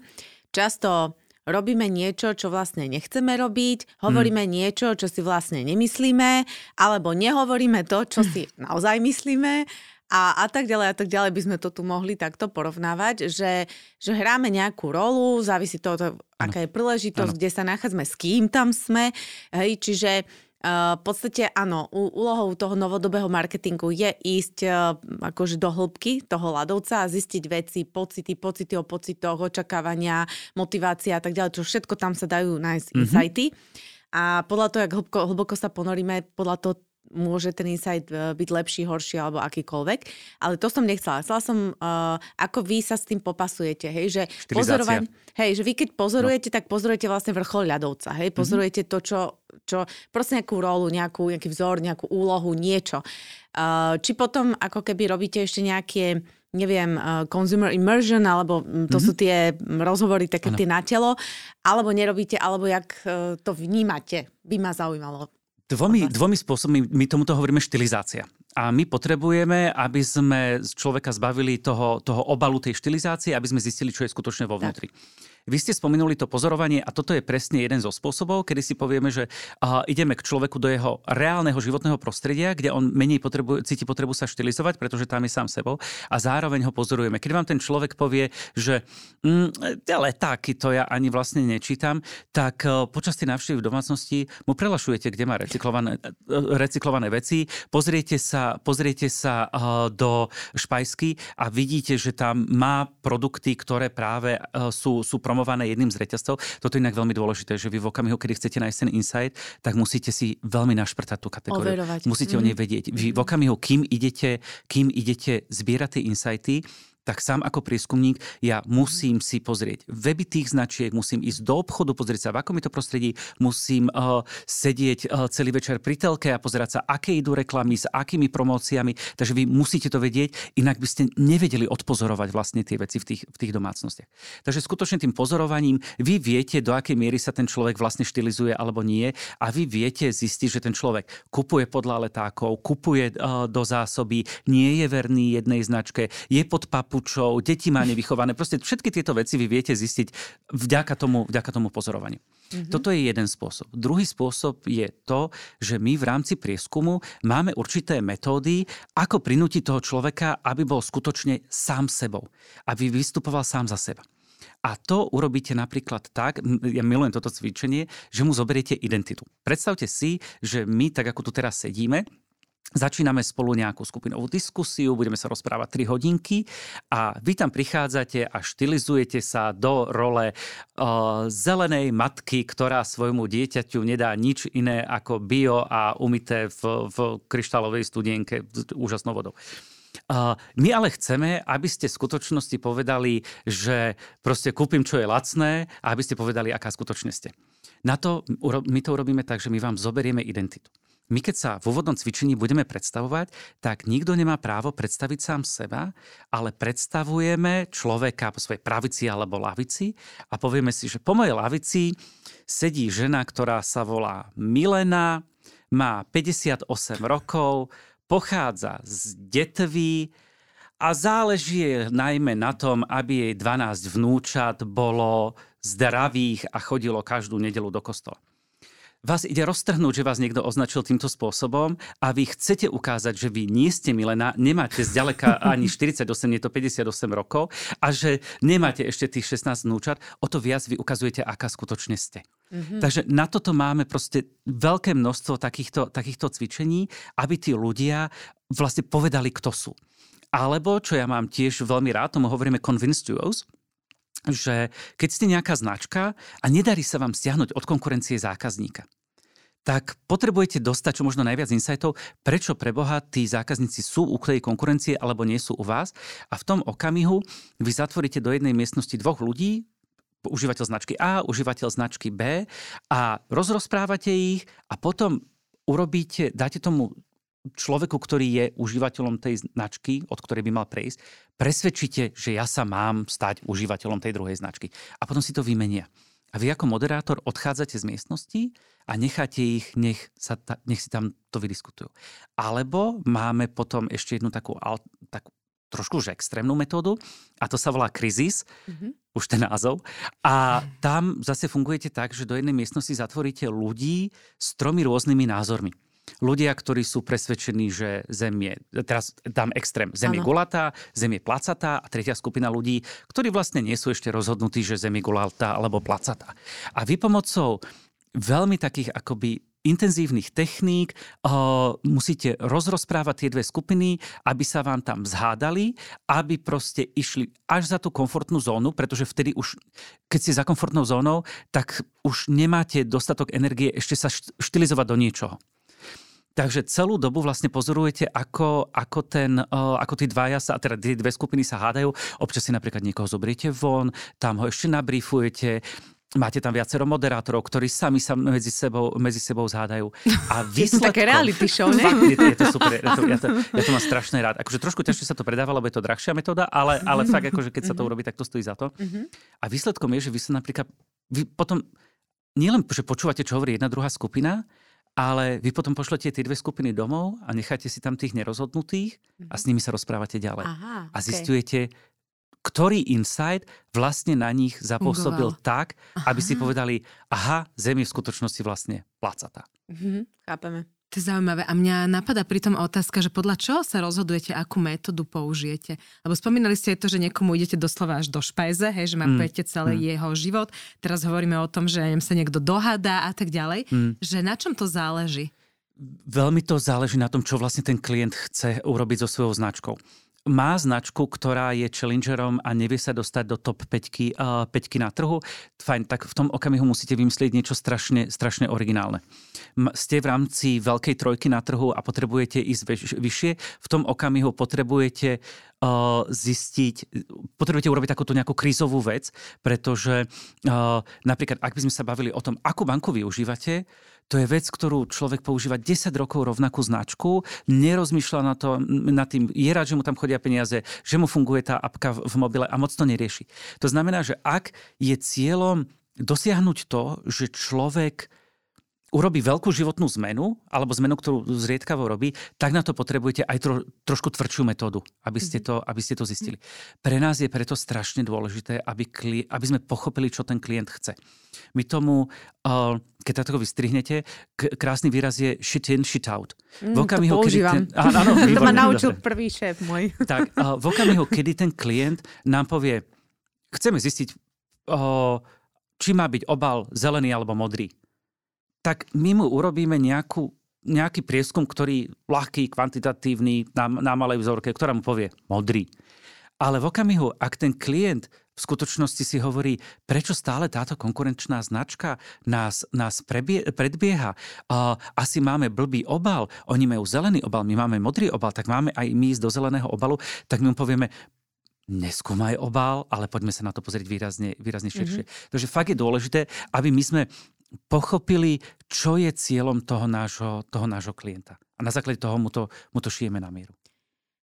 často robíme niečo, čo vlastne nechceme robiť, hovoríme mm. niečo, čo si vlastne nemyslíme, alebo nehovoríme to, čo si naozaj myslíme a, a tak ďalej a tak ďalej by sme to tu mohli takto porovnávať, že, že hráme nejakú rolu, závisí to, to aká je príležitosť, ano. kde sa nachádzame, s kým tam sme, hej, čiže v podstate áno, úlohou toho novodobého marketingu je ísť uh, akože do hĺbky toho ľadovca a zistiť veci, pocity, pocity o pocitoch, očakávania, motivácia a tak ďalej, čo všetko tam sa dajú nájsť mm-hmm. insighty. A podľa toho, jak hlboko, hlboko sa ponoríme, podľa toho môže ten insight e, byť lepší, horší alebo akýkoľvek. Ale to som nechcela. Chcela som, uh, ako vy sa s tým popasujete, hej, že pozorovanie, hej, že vy keď pozorujete, no. tak pozorujete vlastne vrchol ľadovca, hej, mhm. pozorujete mm-hmm. to, čo, čo, proste nejakú rolu, nejakú, nejaký vzor, nejakú úlohu, niečo. Uh, či potom ako keby robíte ešte nejaké neviem, uh, consumer immersion, alebo mm, to mm-hmm. sú tie rozhovory také ano. tie na telo, alebo nerobíte, alebo jak uh, to vnímate, by ma zaujímalo. Dvomi, dvomi spôsobmi, my tomuto hovoríme štilizácia. A my potrebujeme, aby sme človeka zbavili toho, toho obalu tej štilizácie, aby sme zistili, čo je skutočne vo vnútri. Tak. Vy ste spomenuli to pozorovanie a toto je presne jeden zo spôsobov, kedy si povieme, že uh, ideme k človeku do jeho reálneho životného prostredia, kde on menej potrebuje, cíti potrebu sa štilizovať, pretože tam je sám sebou a zároveň ho pozorujeme. Keď vám ten človek povie, že mm, ale to ja ani vlastne nečítam, tak uh, počas tej návštevy v domácnosti mu prelašujete, kde má recyklované, uh, recyklované veci, pozriete sa, pozriete sa do špajsky a vidíte, že tam má produkty, ktoré práve sú, sú prom- promované jedným z reťazcov. Toto je inak veľmi dôležité, že vy v okamihu, kedy chcete nájsť ten insight, tak musíte si veľmi našprtať tú kategóriu. Overovať. Musíte mm. o nej vedieť. Vy v okamihu, kým idete, kým idete zbierať tie insighty, tak sám ako prieskumník ja musím si pozrieť weby tých značiek, musím ísť do obchodu, pozrieť sa, v akom je to prostredí, musím uh, sedieť uh, celý večer pri telke a pozerať sa, aké idú reklamy, s akými promóciami. Takže vy musíte to vedieť, inak by ste nevedeli odpozorovať vlastne tie veci v tých, v tých domácnostiach. Takže skutočne tým pozorovaním vy viete, do akej miery sa ten človek vlastne štilizuje alebo nie a vy viete zistiť, že ten človek kupuje podľa letákov, kupuje uh, do zásoby, nie je verný jednej značke, je pod papu papučov, deti má nevychované. Proste všetky tieto veci vy viete zistiť vďaka tomu, vďaka tomu pozorovaniu. Mm-hmm. Toto je jeden spôsob. Druhý spôsob je to, že my v rámci prieskumu máme určité metódy, ako prinútiť toho človeka, aby bol skutočne sám sebou. Aby vystupoval sám za seba. A to urobíte napríklad tak, ja milujem toto cvičenie, že mu zoberiete identitu. Predstavte si, že my, tak ako tu teraz sedíme, Začíname spolu nejakú skupinovú diskusiu, budeme sa rozprávať 3 hodinky a vy tam prichádzate a štilizujete sa do role uh, zelenej matky, ktorá svojmu dieťaťu nedá nič iné ako bio a umité v, v kryštálovej studienke úžasnou vodou. Uh, my ale chceme, aby ste v skutočnosti povedali, že proste kúpim, čo je lacné a aby ste povedali, aká skutočne ste. Na to my to urobíme tak, že my vám zoberieme identitu my keď sa v úvodnom cvičení budeme predstavovať, tak nikto nemá právo predstaviť sám seba, ale predstavujeme človeka po svojej pravici alebo lavici a povieme si, že po mojej lavici sedí žena, ktorá sa volá Milena, má 58 rokov, pochádza z Detvy a záleží najmä na tom, aby jej 12 vnúčat bolo zdravých a chodilo každú nedelu do kostola vás ide roztrhnúť, že vás niekto označil týmto spôsobom a vy chcete ukázať, že vy nie ste Milena, nemáte zďaleka ani 48, nie to 58 rokov a že nemáte ešte tých 16 vnúčat, o to viac vy ukazujete, aká skutočne ste. Mm-hmm. Takže na toto máme proste veľké množstvo takýchto, takýchto cvičení, aby tí ľudia vlastne povedali, kto sú. Alebo, čo ja mám tiež veľmi rád, tomu hovoríme convinced duos, že keď ste nejaká značka a nedarí sa vám stiahnuť od konkurencie zákazníka, tak potrebujete dostať čo možno najviac insightov, prečo pre Boha tí zákazníci sú u tej konkurencie alebo nie sú u vás. A v tom okamihu vy zatvoríte do jednej miestnosti dvoch ľudí, užívateľ značky A, užívateľ značky B a rozrozprávate ich a potom urobíte, dáte tomu človeku, ktorý je užívateľom tej značky, od ktorej by mal prejsť, presvedčíte, že ja sa mám stať užívateľom tej druhej značky. A potom si to vymenia. A vy ako moderátor odchádzate z miestnosti a necháte ich, nech, sa ta, nech si tam to vydiskutujú. Alebo máme potom ešte jednu takú, takú trošku už extrémnu metódu a to sa volá krizis, mm-hmm. už ten názov. A tam zase fungujete tak, že do jednej miestnosti zatvoríte ľudí s tromi rôznymi názormi. Ľudia, ktorí sú presvedčení, že Zem je, teraz dám extrém, Zem ano. je gulatá, Zem je placatá a tretia skupina ľudí, ktorí vlastne nie sú ešte rozhodnutí, že Zem je gulatá alebo placatá. A vy pomocou veľmi takých akoby intenzívnych techník uh, musíte rozrozprávať tie dve skupiny, aby sa vám tam zhádali, aby proste išli až za tú komfortnú zónu, pretože vtedy už, keď ste za komfortnou zónou, tak už nemáte dostatok energie ešte sa štilizovať do niečoho. Takže celú dobu vlastne pozorujete, ako, ako, ten, uh, ako tí dvaja sa, teda tie dve skupiny sa hádajú. Občas si napríklad niekoho zobriete von, tam ho ešte nabrifujete, Máte tam viacero moderátorov, ktorí sami sa medzi sebou, medzi sebou zhádajú. A výsledkom... je to také reality show, ne? Fakt, je, je to super. Ja to, ja, to, ja to mám strašne rád. Akože trošku ťažšie sa to predáva, lebo je to drahšia metóda, ale, ale fakt, akože keď sa to mhm. urobí, tak to stojí za to. Mhm. A výsledkom je, že vy sa napríklad... Vy potom nielen, že počúvate, čo hovorí jedna druhá skupina, ale vy potom pošlete tie dve skupiny domov a necháte si tam tých nerozhodnutých a s nimi sa rozprávate ďalej. Aha, a zistujete, okay ktorý insight vlastne na nich zapôsobil Fungoval. tak, aby aha. si povedali, aha, Zem je v skutočnosti vlastne placatá. Mhm, chápeme. To je zaujímavé. A mňa napadá pri tom otázka, že podľa čoho sa rozhodujete, akú metódu použijete? Lebo spomínali ste aj to, že niekomu idete doslova až do špajze, hej, že mapujete mm. celý mm. jeho život. Teraz hovoríme o tom, že sa niekto dohádá a tak ďalej. Mm. Že na čom to záleží? Veľmi to záleží na tom, čo vlastne ten klient chce urobiť so svojou značkou má značku, ktorá je challengerom a nevie sa dostať do top 5, uh, 5 na trhu, fajn, tak v tom okamihu musíte vymyslieť niečo strašne, strašne originálne. Ste v rámci veľkej trojky na trhu a potrebujete ísť vyššie, v tom okamihu potrebujete uh, zistiť, potrebujete urobiť takúto nejakú krízovú vec, pretože uh, napríklad, ak by sme sa bavili o tom, akú banku využívate, to je vec, ktorú človek používa 10 rokov rovnakú značku, nerozmýšľa na to, nad tým, je rád, že mu tam chodia peniaze, že mu funguje tá apka v mobile a moc to nerieši. To znamená, že ak je cieľom dosiahnuť to, že človek urobí veľkú životnú zmenu, alebo zmenu, ktorú zriedkavo robí, tak na to potrebujete aj tro, trošku tvrdšiu metódu, aby ste, to, aby ste to zistili. Pre nás je preto strašne dôležité, aby, kli, aby sme pochopili, čo ten klient chce. My tomu, uh, keď to vystrihnete, krásny výraz je shit in, shit out. Mm, v okamihu, to používam. Kedy ten, áno, to ma naučil dobre. prvý šéf môj. Tak, uh, v okamihu, kedy ten klient nám povie, chceme zistiť, uh, či má byť obal zelený alebo modrý tak my mu urobíme nejakú, nejaký prieskum, ktorý ľahký, kvantitatívny, na, na malej vzorke, ktorá mu povie modrý. Ale v okamihu, ak ten klient v skutočnosti si hovorí, prečo stále táto konkurenčná značka nás, nás prebie, predbieha. Uh, asi máme blbý obal, oni majú zelený obal, my máme modrý obal, tak máme aj my ísť do zeleného obalu, tak my mu povieme, neskúmaj obal, ale poďme sa na to pozrieť výrazne, výrazne širšie. Mm-hmm. Takže fakt je dôležité, aby my sme pochopili, čo je cieľom toho nášho, toho nášho klienta. A na základe toho mu to, mu to šijeme na mieru.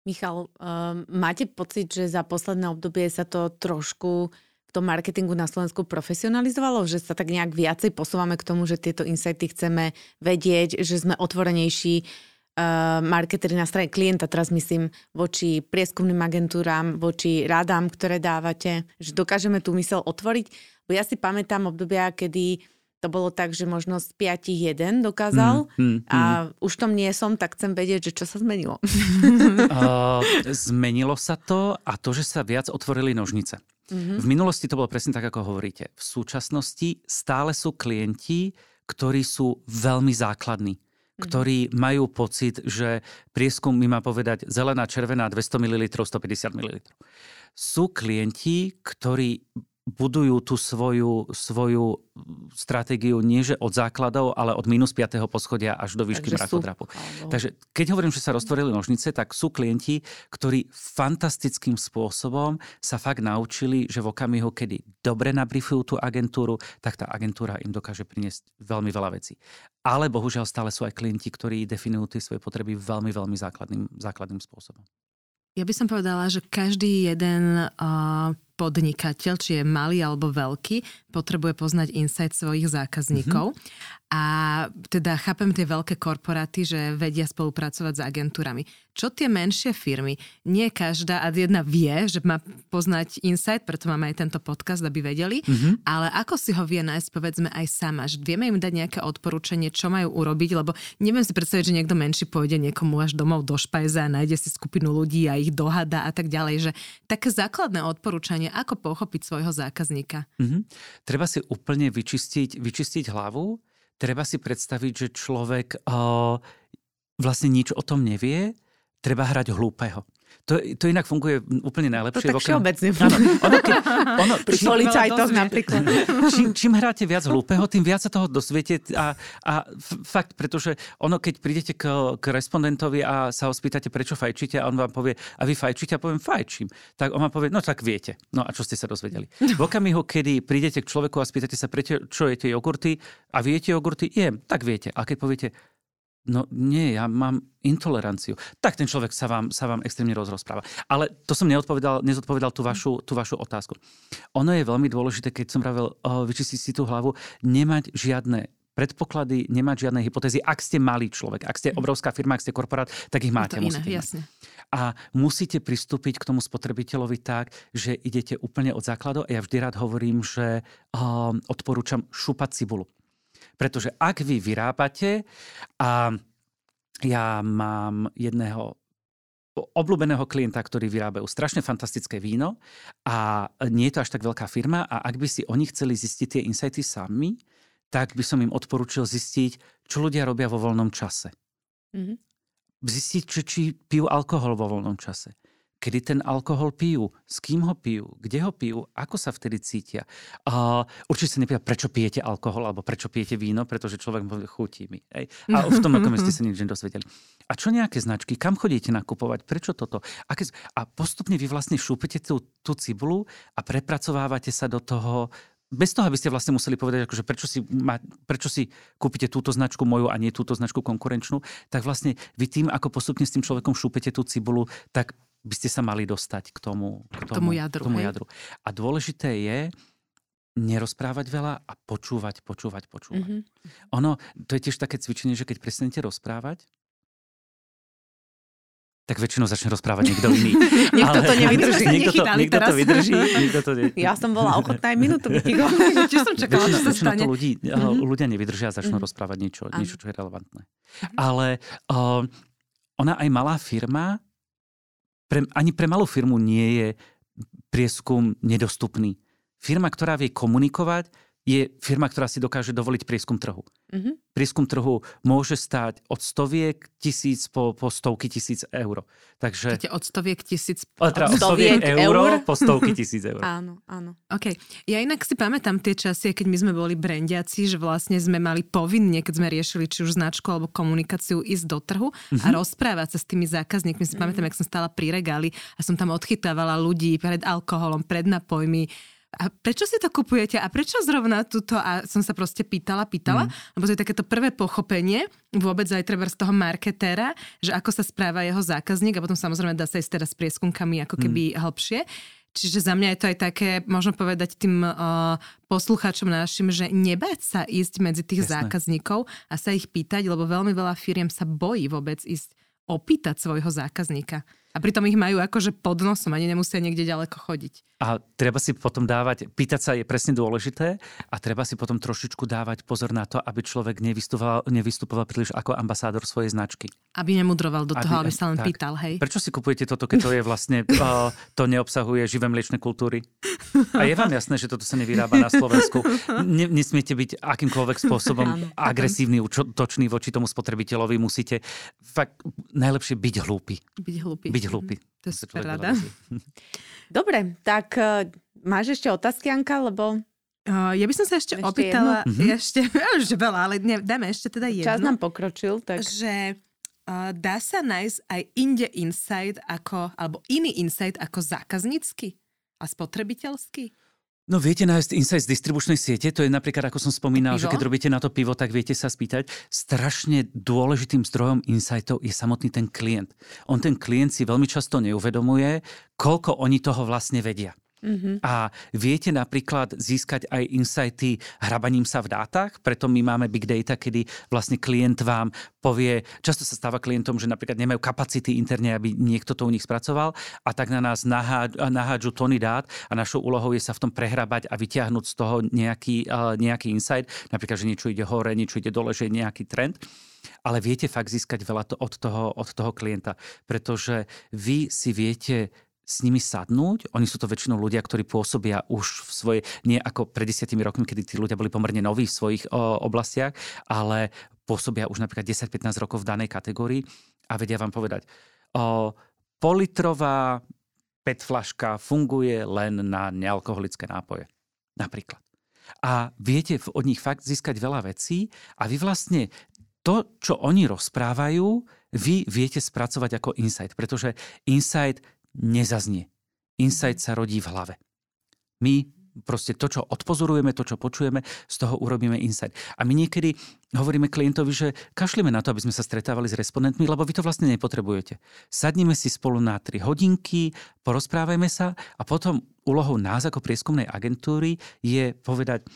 Michal, um, máte pocit, že za posledné obdobie sa to trošku v tom marketingu na Slovensku profesionalizovalo, že sa tak nejak viacej posúvame k tomu, že tieto insighty chceme vedieť, že sme otvorenejší uh, marketeri na strane klienta, teraz myslím voči prieskumným agentúram, voči rádám, ktoré dávate, že dokážeme tú mysel otvoriť. Bo ja si pamätám obdobia, kedy to bolo tak, že možno z piatich jeden dokázal mm, mm, a mm. už tom nie som, tak chcem vedieť, že čo sa zmenilo. uh, zmenilo sa to a to, že sa viac otvorili nožnice. Mm-hmm. V minulosti to bolo presne tak, ako hovoríte. V súčasnosti stále sú klienti, ktorí sú veľmi základní mhm. ktorí majú pocit, že prieskum mi má povedať zelená, červená, 200 ml, 150 ml. Sú klienti, ktorí budujú tú svoju, svoju stratégiu nie že od základov, ale od minus 5. poschodia až do výšky mrakodrapu. Takže keď hovorím, že sa roztvorili nožnice, tak sú klienti, ktorí fantastickým spôsobom sa fakt naučili, že v okamihu, kedy dobre nabrifujú tú agentúru, tak tá agentúra im dokáže priniesť veľmi veľa vecí. Ale bohužiaľ stále sú aj klienti, ktorí definujú tie svoje potreby veľmi, veľmi základným, základným spôsobom. Ja by som povedala, že každý jeden uh, podnikateľ, či je malý alebo veľký, potrebuje poznať insight svojich zákazníkov. Mm-hmm. A teda chápem tie veľké korporáty, že vedia spolupracovať s agentúrami. Čo tie menšie firmy? Nie každá a jedna vie, že má poznať insight, preto máme aj tento podcast, aby vedeli, mm-hmm. ale ako si ho vie nájsť, povedzme aj sama, že vieme im dať nejaké odporúčanie, čo majú urobiť, lebo neviem si predstaviť, že niekto menší pôjde niekomu až domov do špajza a nájde si skupinu ľudí a ich dohada a tak ďalej, že také základné odporúčanie, ako pochopiť svojho zákazníka. Mm-hmm. Treba si úplne vyčistiť, vyčistiť hlavu, treba si predstaviť, že človek uh, vlastne nič o tom nevie, treba hrať hlúpeho. To, to inak funguje úplne najlepšie. To tak všeobecne. Áno, ono, keď, ono, Pri policajtoch napríklad. Čím, čím hráte viac hlúpeho, tým viac sa toho dosviete. A, a fakt, pretože ono, keď prídete k, k respondentovi a sa ho spýtate, prečo fajčíte, a on vám povie, a vy fajčíte, a poviem, fajčím. Tak on vám povie, no tak viete. No a čo ste sa dozvedeli? V okamihu, kedy prídete k človeku a spýtate sa, prečo, čo jete jogurty, a viete jogurty, jem, tak viete. A keď poviete, No nie, ja mám intoleranciu. Tak ten človek sa vám, sa vám extrémne rozrozpráva. Ale to som neodpovedal, nezodpovedal tú vašu, tú vašu otázku. Ono je veľmi dôležité, keď som pravil, vyčistiť si tú hlavu, nemať žiadne predpoklady, nemať žiadne hypotézy. Ak ste malý človek, ak ste obrovská firma, ak ste korporát, tak ich máte. No to iné, jasne. A musíte pristúpiť k tomu spotrebiteľovi tak, že idete úplne od základov. A ja vždy rád hovorím, že um, odporúčam šupať cibulu. Pretože ak vy vyrábate a ja mám jedného obľúbeného klienta, ktorý vyrábajú strašne fantastické víno a nie je to až tak veľká firma a ak by si oni chceli zistiť tie insighty sami, tak by som im odporučil zistiť, čo ľudia robia vo voľnom čase. Mm-hmm. Zistiť, či, či pijú alkohol vo voľnom čase kedy ten alkohol pijú, s kým ho pijú, kde ho pijú, ako sa vtedy cítia. A určite sa nepýta, prečo pijete alkohol alebo prečo pijete víno, pretože človek povie, chutí mi. Ej. A v tom okamžiku ste sa nič nedosvedeli. A čo nejaké značky, kam chodíte nakupovať, prečo toto? Aké... A postupne vy vlastne šúpete tú, tú cibulu a prepracovávate sa do toho, bez toho, aby ste vlastne museli povedať, akože prečo, si ma, prečo si kúpite túto značku moju a nie túto značku konkurenčnú, tak vlastne vy tým, ako postupne s tým človekom šúpete tú cibulu, tak by ste sa mali dostať k tomu, k tomu, tomu jadru. K tomu jadru. A dôležité je nerozprávať veľa a počúvať, počúvať, počúvať. Mm-hmm. Ono, to je tiež také cvičenie, že keď prestanete rozprávať, tak väčšinou začne rozprávať niekto iný. niekto to nevydrží. Niekto to, niekto to vydrží, niekto to... Ne... Ja som bola ochotná aj minútu byť Čiže som čakala, väčšina, čo sa stane. To ľudí, mm-hmm. ľudia nevydržia a začnú mm-hmm. rozprávať niečo, niečo, čo je relevantné. Mm-hmm. Ale uh, ona aj malá firma pre, ani pre malú firmu nie je prieskum nedostupný. Firma, ktorá vie komunikovať, je firma, ktorá si dokáže dovoliť prieskum trhu. Mm-hmm. Prieskum trhu môže stať od stoviek tisíc po, po stovky tisíc eur. Takže... Chcete od stoviek tisíc... Od, teda od stoviek, stoviek eur, eur po stovky tisíc eur. áno, áno. OK. Ja inak si pamätám tie časy, keď my sme boli brandiaci, že vlastne sme mali povinne, keď sme riešili či už značku alebo komunikáciu, ísť do trhu mm-hmm. a mhm. rozprávať sa s tými zákazníkmi. Si mm-hmm. pamätám, jak som stála pri regáli a som tam odchytávala ľudí pred alkoholom, pred napojmi a prečo si to kupujete a prečo zrovna túto a som sa proste pýtala, pýtala, mm. lebo to je takéto prvé pochopenie vôbec aj treba z toho marketéra, že ako sa správa jeho zákazník a potom samozrejme dá sa ísť teraz s prieskumkami ako keby mm. hlbšie. Čiže za mňa je to aj také, možno povedať tým uh, poslucháčom našim, že nebať sa ísť medzi tých Jasné. zákazníkov a sa ich pýtať, lebo veľmi veľa firiem sa bojí vôbec ísť opýtať svojho zákazníka. A pritom ich majú akože pod nosom, ani nemusia niekde ďaleko chodiť. A treba si potom dávať, pýtať sa je presne dôležité a treba si potom trošičku dávať pozor na to, aby človek nevystupoval, nevystupoval príliš ako ambasádor svojej značky. Aby nemudroval do toho, aby, aby sa len tak. pýtal, hej. Prečo si kupujete toto, keď to je vlastne, uh, to neobsahuje živé mliečne kultúry? A je vám jasné, že toto sa nevyrába na Slovensku. Ne, nesmiete byť akýmkoľvek spôsobom agresívny, útočný voči tomu spotrebiteľovi. Musíte fakt najlepšie byť hlúpy. Byť hlúpy. Byť hlúpy. To je super rada. Dobre, tak uh, máš ešte otázky, Anka, lebo... Uh, ja by som sa ešte, ešte opýtala, jednu? Mhm. ešte, už veľa, ale ne, dáme ešte teda jedno. Čas nám pokročil, tak... Že uh, dá sa nájsť aj inde insight ako, alebo iný insight ako zákaznícky a spotrebiteľský? No viete nájsť insight z distribučnej siete, to je napríklad, ako som spomínal, že keď robíte na to pivo, tak viete sa spýtať. Strašne dôležitým zdrojom insightov je samotný ten klient. On ten klient si veľmi často neuvedomuje, koľko oni toho vlastne vedia. Mm-hmm. A viete napríklad získať aj insighty hrabaním sa v dátach, preto my máme big data, kedy vlastne klient vám povie, často sa stáva klientom, že napríklad nemajú kapacity interne, aby niekto to u nich spracoval a tak na nás nahádžu tony dát a našou úlohou je sa v tom prehrabať a vyťahnuť z toho nejaký, nejaký insight, napríklad, že niečo ide hore, niečo ide dole, že je nejaký trend. Ale viete fakt získať veľa to od, toho, od toho klienta, pretože vy si viete s nimi sadnúť. Oni sú to väčšinou ľudia, ktorí pôsobia už v svojej, nie ako pred desiatimi rokmi, kedy tí ľudia boli pomerne noví v svojich o, oblastiach, ale pôsobia už napríklad 10-15 rokov v danej kategórii a vedia vám povedať, o, politrová PET flaška funguje len na nealkoholické nápoje. Napríklad. A viete od nich fakt získať veľa vecí a vy vlastne to, čo oni rozprávajú, vy viete spracovať ako insight, pretože insight nezaznie. Insight sa rodí v hlave. My proste to, čo odpozorujeme, to, čo počujeme, z toho urobíme insight. A my niekedy hovoríme klientovi, že kašlíme na to, aby sme sa stretávali s respondentmi, lebo vy to vlastne nepotrebujete. Sadnime si spolu na 3 hodinky, porozprávajme sa a potom úlohou nás ako prieskumnej agentúry je povedať,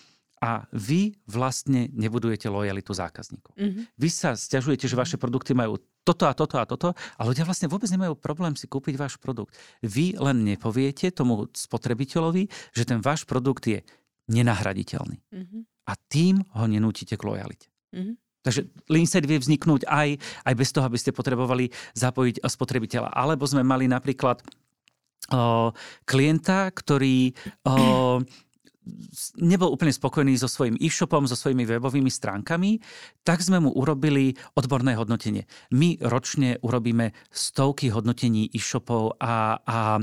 a vy vlastne nebudujete lojalitu zákazníkov. Mm-hmm. Vy sa stiažujete, že vaše produkty majú toto a toto a toto a ľudia vlastne vôbec nemajú problém si kúpiť váš produkt. Vy len nepoviete tomu spotrebiteľovi, že ten váš produkt je nenahraditeľný. Mm-hmm. A tým ho nenútite k lojalite. Mm-hmm. Takže Leanset vie vzniknúť aj, aj bez toho, aby ste potrebovali zapojiť spotrebiteľa. Alebo sme mali napríklad o, klienta, ktorý o, nebol úplne spokojný so svojím e-shopom, so svojimi webovými stránkami, tak sme mu urobili odborné hodnotenie. My ročne urobíme stovky hodnotení e-shopov a, a,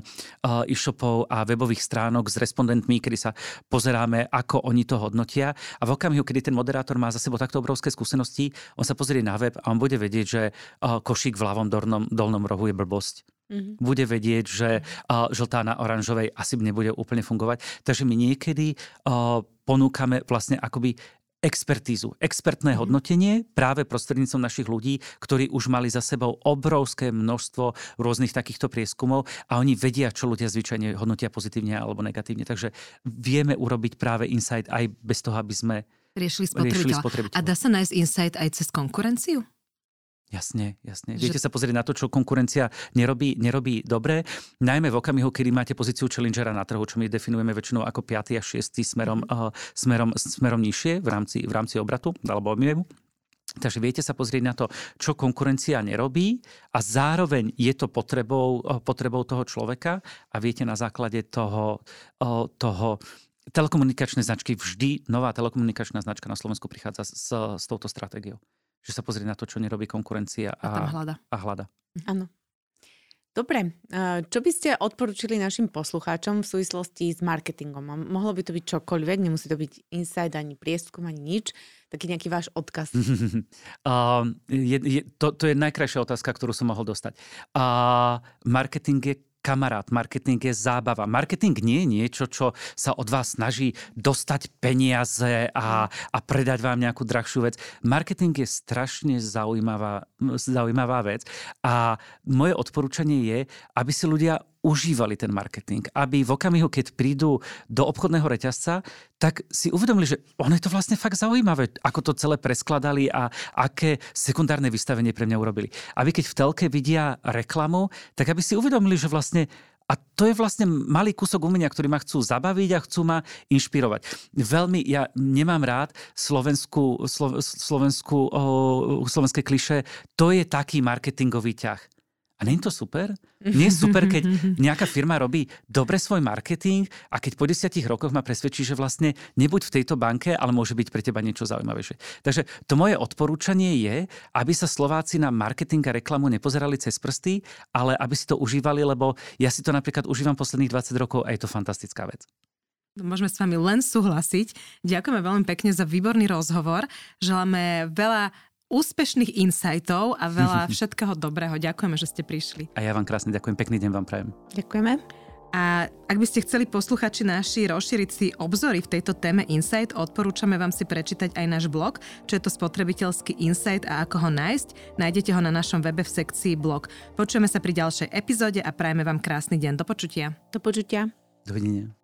e-shopov a webových stránok s respondentmi, kedy sa pozeráme, ako oni to hodnotia. A v okamihu, kedy ten moderátor má za sebou takto obrovské skúsenosti, on sa pozrie na web a on bude vedieť, že košík v ľavom dolnom rohu je blbosť mm-hmm. bude vedieť, že uh, žltá na oranžovej asi nebude úplne fungovať. Takže my niekedy uh, ponúkame vlastne akoby expertízu, expertné mm-hmm. hodnotenie práve prostredníctvom našich ľudí, ktorí už mali za sebou obrovské množstvo rôznych takýchto prieskumov a oni vedia, čo ľudia zvyčajne hodnotia pozitívne alebo negatívne. Takže vieme urobiť práve insight aj bez toho, aby sme. Riešili spotrebiteľa. A dá sa nájsť insight aj cez konkurenciu? Jasne, jasne. Že... Viete sa pozrieť na to, čo konkurencia nerobí, nerobí dobre, najmä v okamihu, kedy máte pozíciu challengera na trhu, čo my definujeme väčšinou ako 5. a 6. smerom, uh, smerom, smerom nižšie v rámci, v rámci obratu alebo objemu. Takže viete sa pozrieť na to, čo konkurencia nerobí a zároveň je to potrebou, uh, potrebou toho človeka a viete na základe toho, uh, toho telekomunikačnej značky, vždy nová telekomunikačná značka na Slovensku prichádza s, s touto stratégiou že sa pozrie na to, čo nerobí konkurencia a, a, hľada. a hľada. Áno. Dobre, čo by ste odporučili našim poslucháčom v súvislosti s marketingom? Mohlo by to byť čokoľvek, nemusí to byť insight, ani prieskum, ani nič. Taký nejaký váš odkaz. uh, je, je, to, to je najkrajšia otázka, ktorú som mohol dostať. Uh, marketing je kamarát, marketing je zábava. Marketing nie je niečo, čo sa od vás snaží dostať peniaze a, a predať vám nejakú drahšiu vec. Marketing je strašne zaujímavá, zaujímavá vec a moje odporúčanie je, aby si ľudia užívali ten marketing. Aby v okamihu, keď prídu do obchodného reťazca, tak si uvedomili, že ono je to vlastne fakt zaujímavé, ako to celé preskladali a aké sekundárne vystavenie pre mňa urobili. Aby keď v telke vidia reklamu, tak aby si uvedomili, že vlastne a to je vlastne malý kúsok umenia, ktorý ma chcú zabaviť a chcú ma inšpirovať. Veľmi, ja nemám rád slovenskú, slo, slovenskú, o, slovenské kliše, to je taký marketingový ťah. A nie je to super? Nie je super, keď nejaká firma robí dobre svoj marketing a keď po desiatich rokoch ma presvedčí, že vlastne nebuď v tejto banke, ale môže byť pre teba niečo zaujímavejšie. Takže to moje odporúčanie je, aby sa Slováci na marketing a reklamu nepozerali cez prsty, ale aby si to užívali, lebo ja si to napríklad užívam posledných 20 rokov a je to fantastická vec. No, môžeme s vami len súhlasiť. Ďakujeme veľmi pekne za výborný rozhovor. Želáme veľa úspešných insightov a veľa všetkého dobrého. Ďakujeme, že ste prišli. A ja vám krásne ďakujem, pekný deň vám prajem. Ďakujeme. A ak by ste chceli posluchači naši rozšíriť si obzory v tejto téme Insight, odporúčame vám si prečítať aj náš blog, čo je to spotrebiteľský Insight a ako ho nájsť. Nájdete ho na našom webe v sekcii blog. Počujeme sa pri ďalšej epizóde a prajeme vám krásny deň. Do počutia. Do počutia. Dovidenia.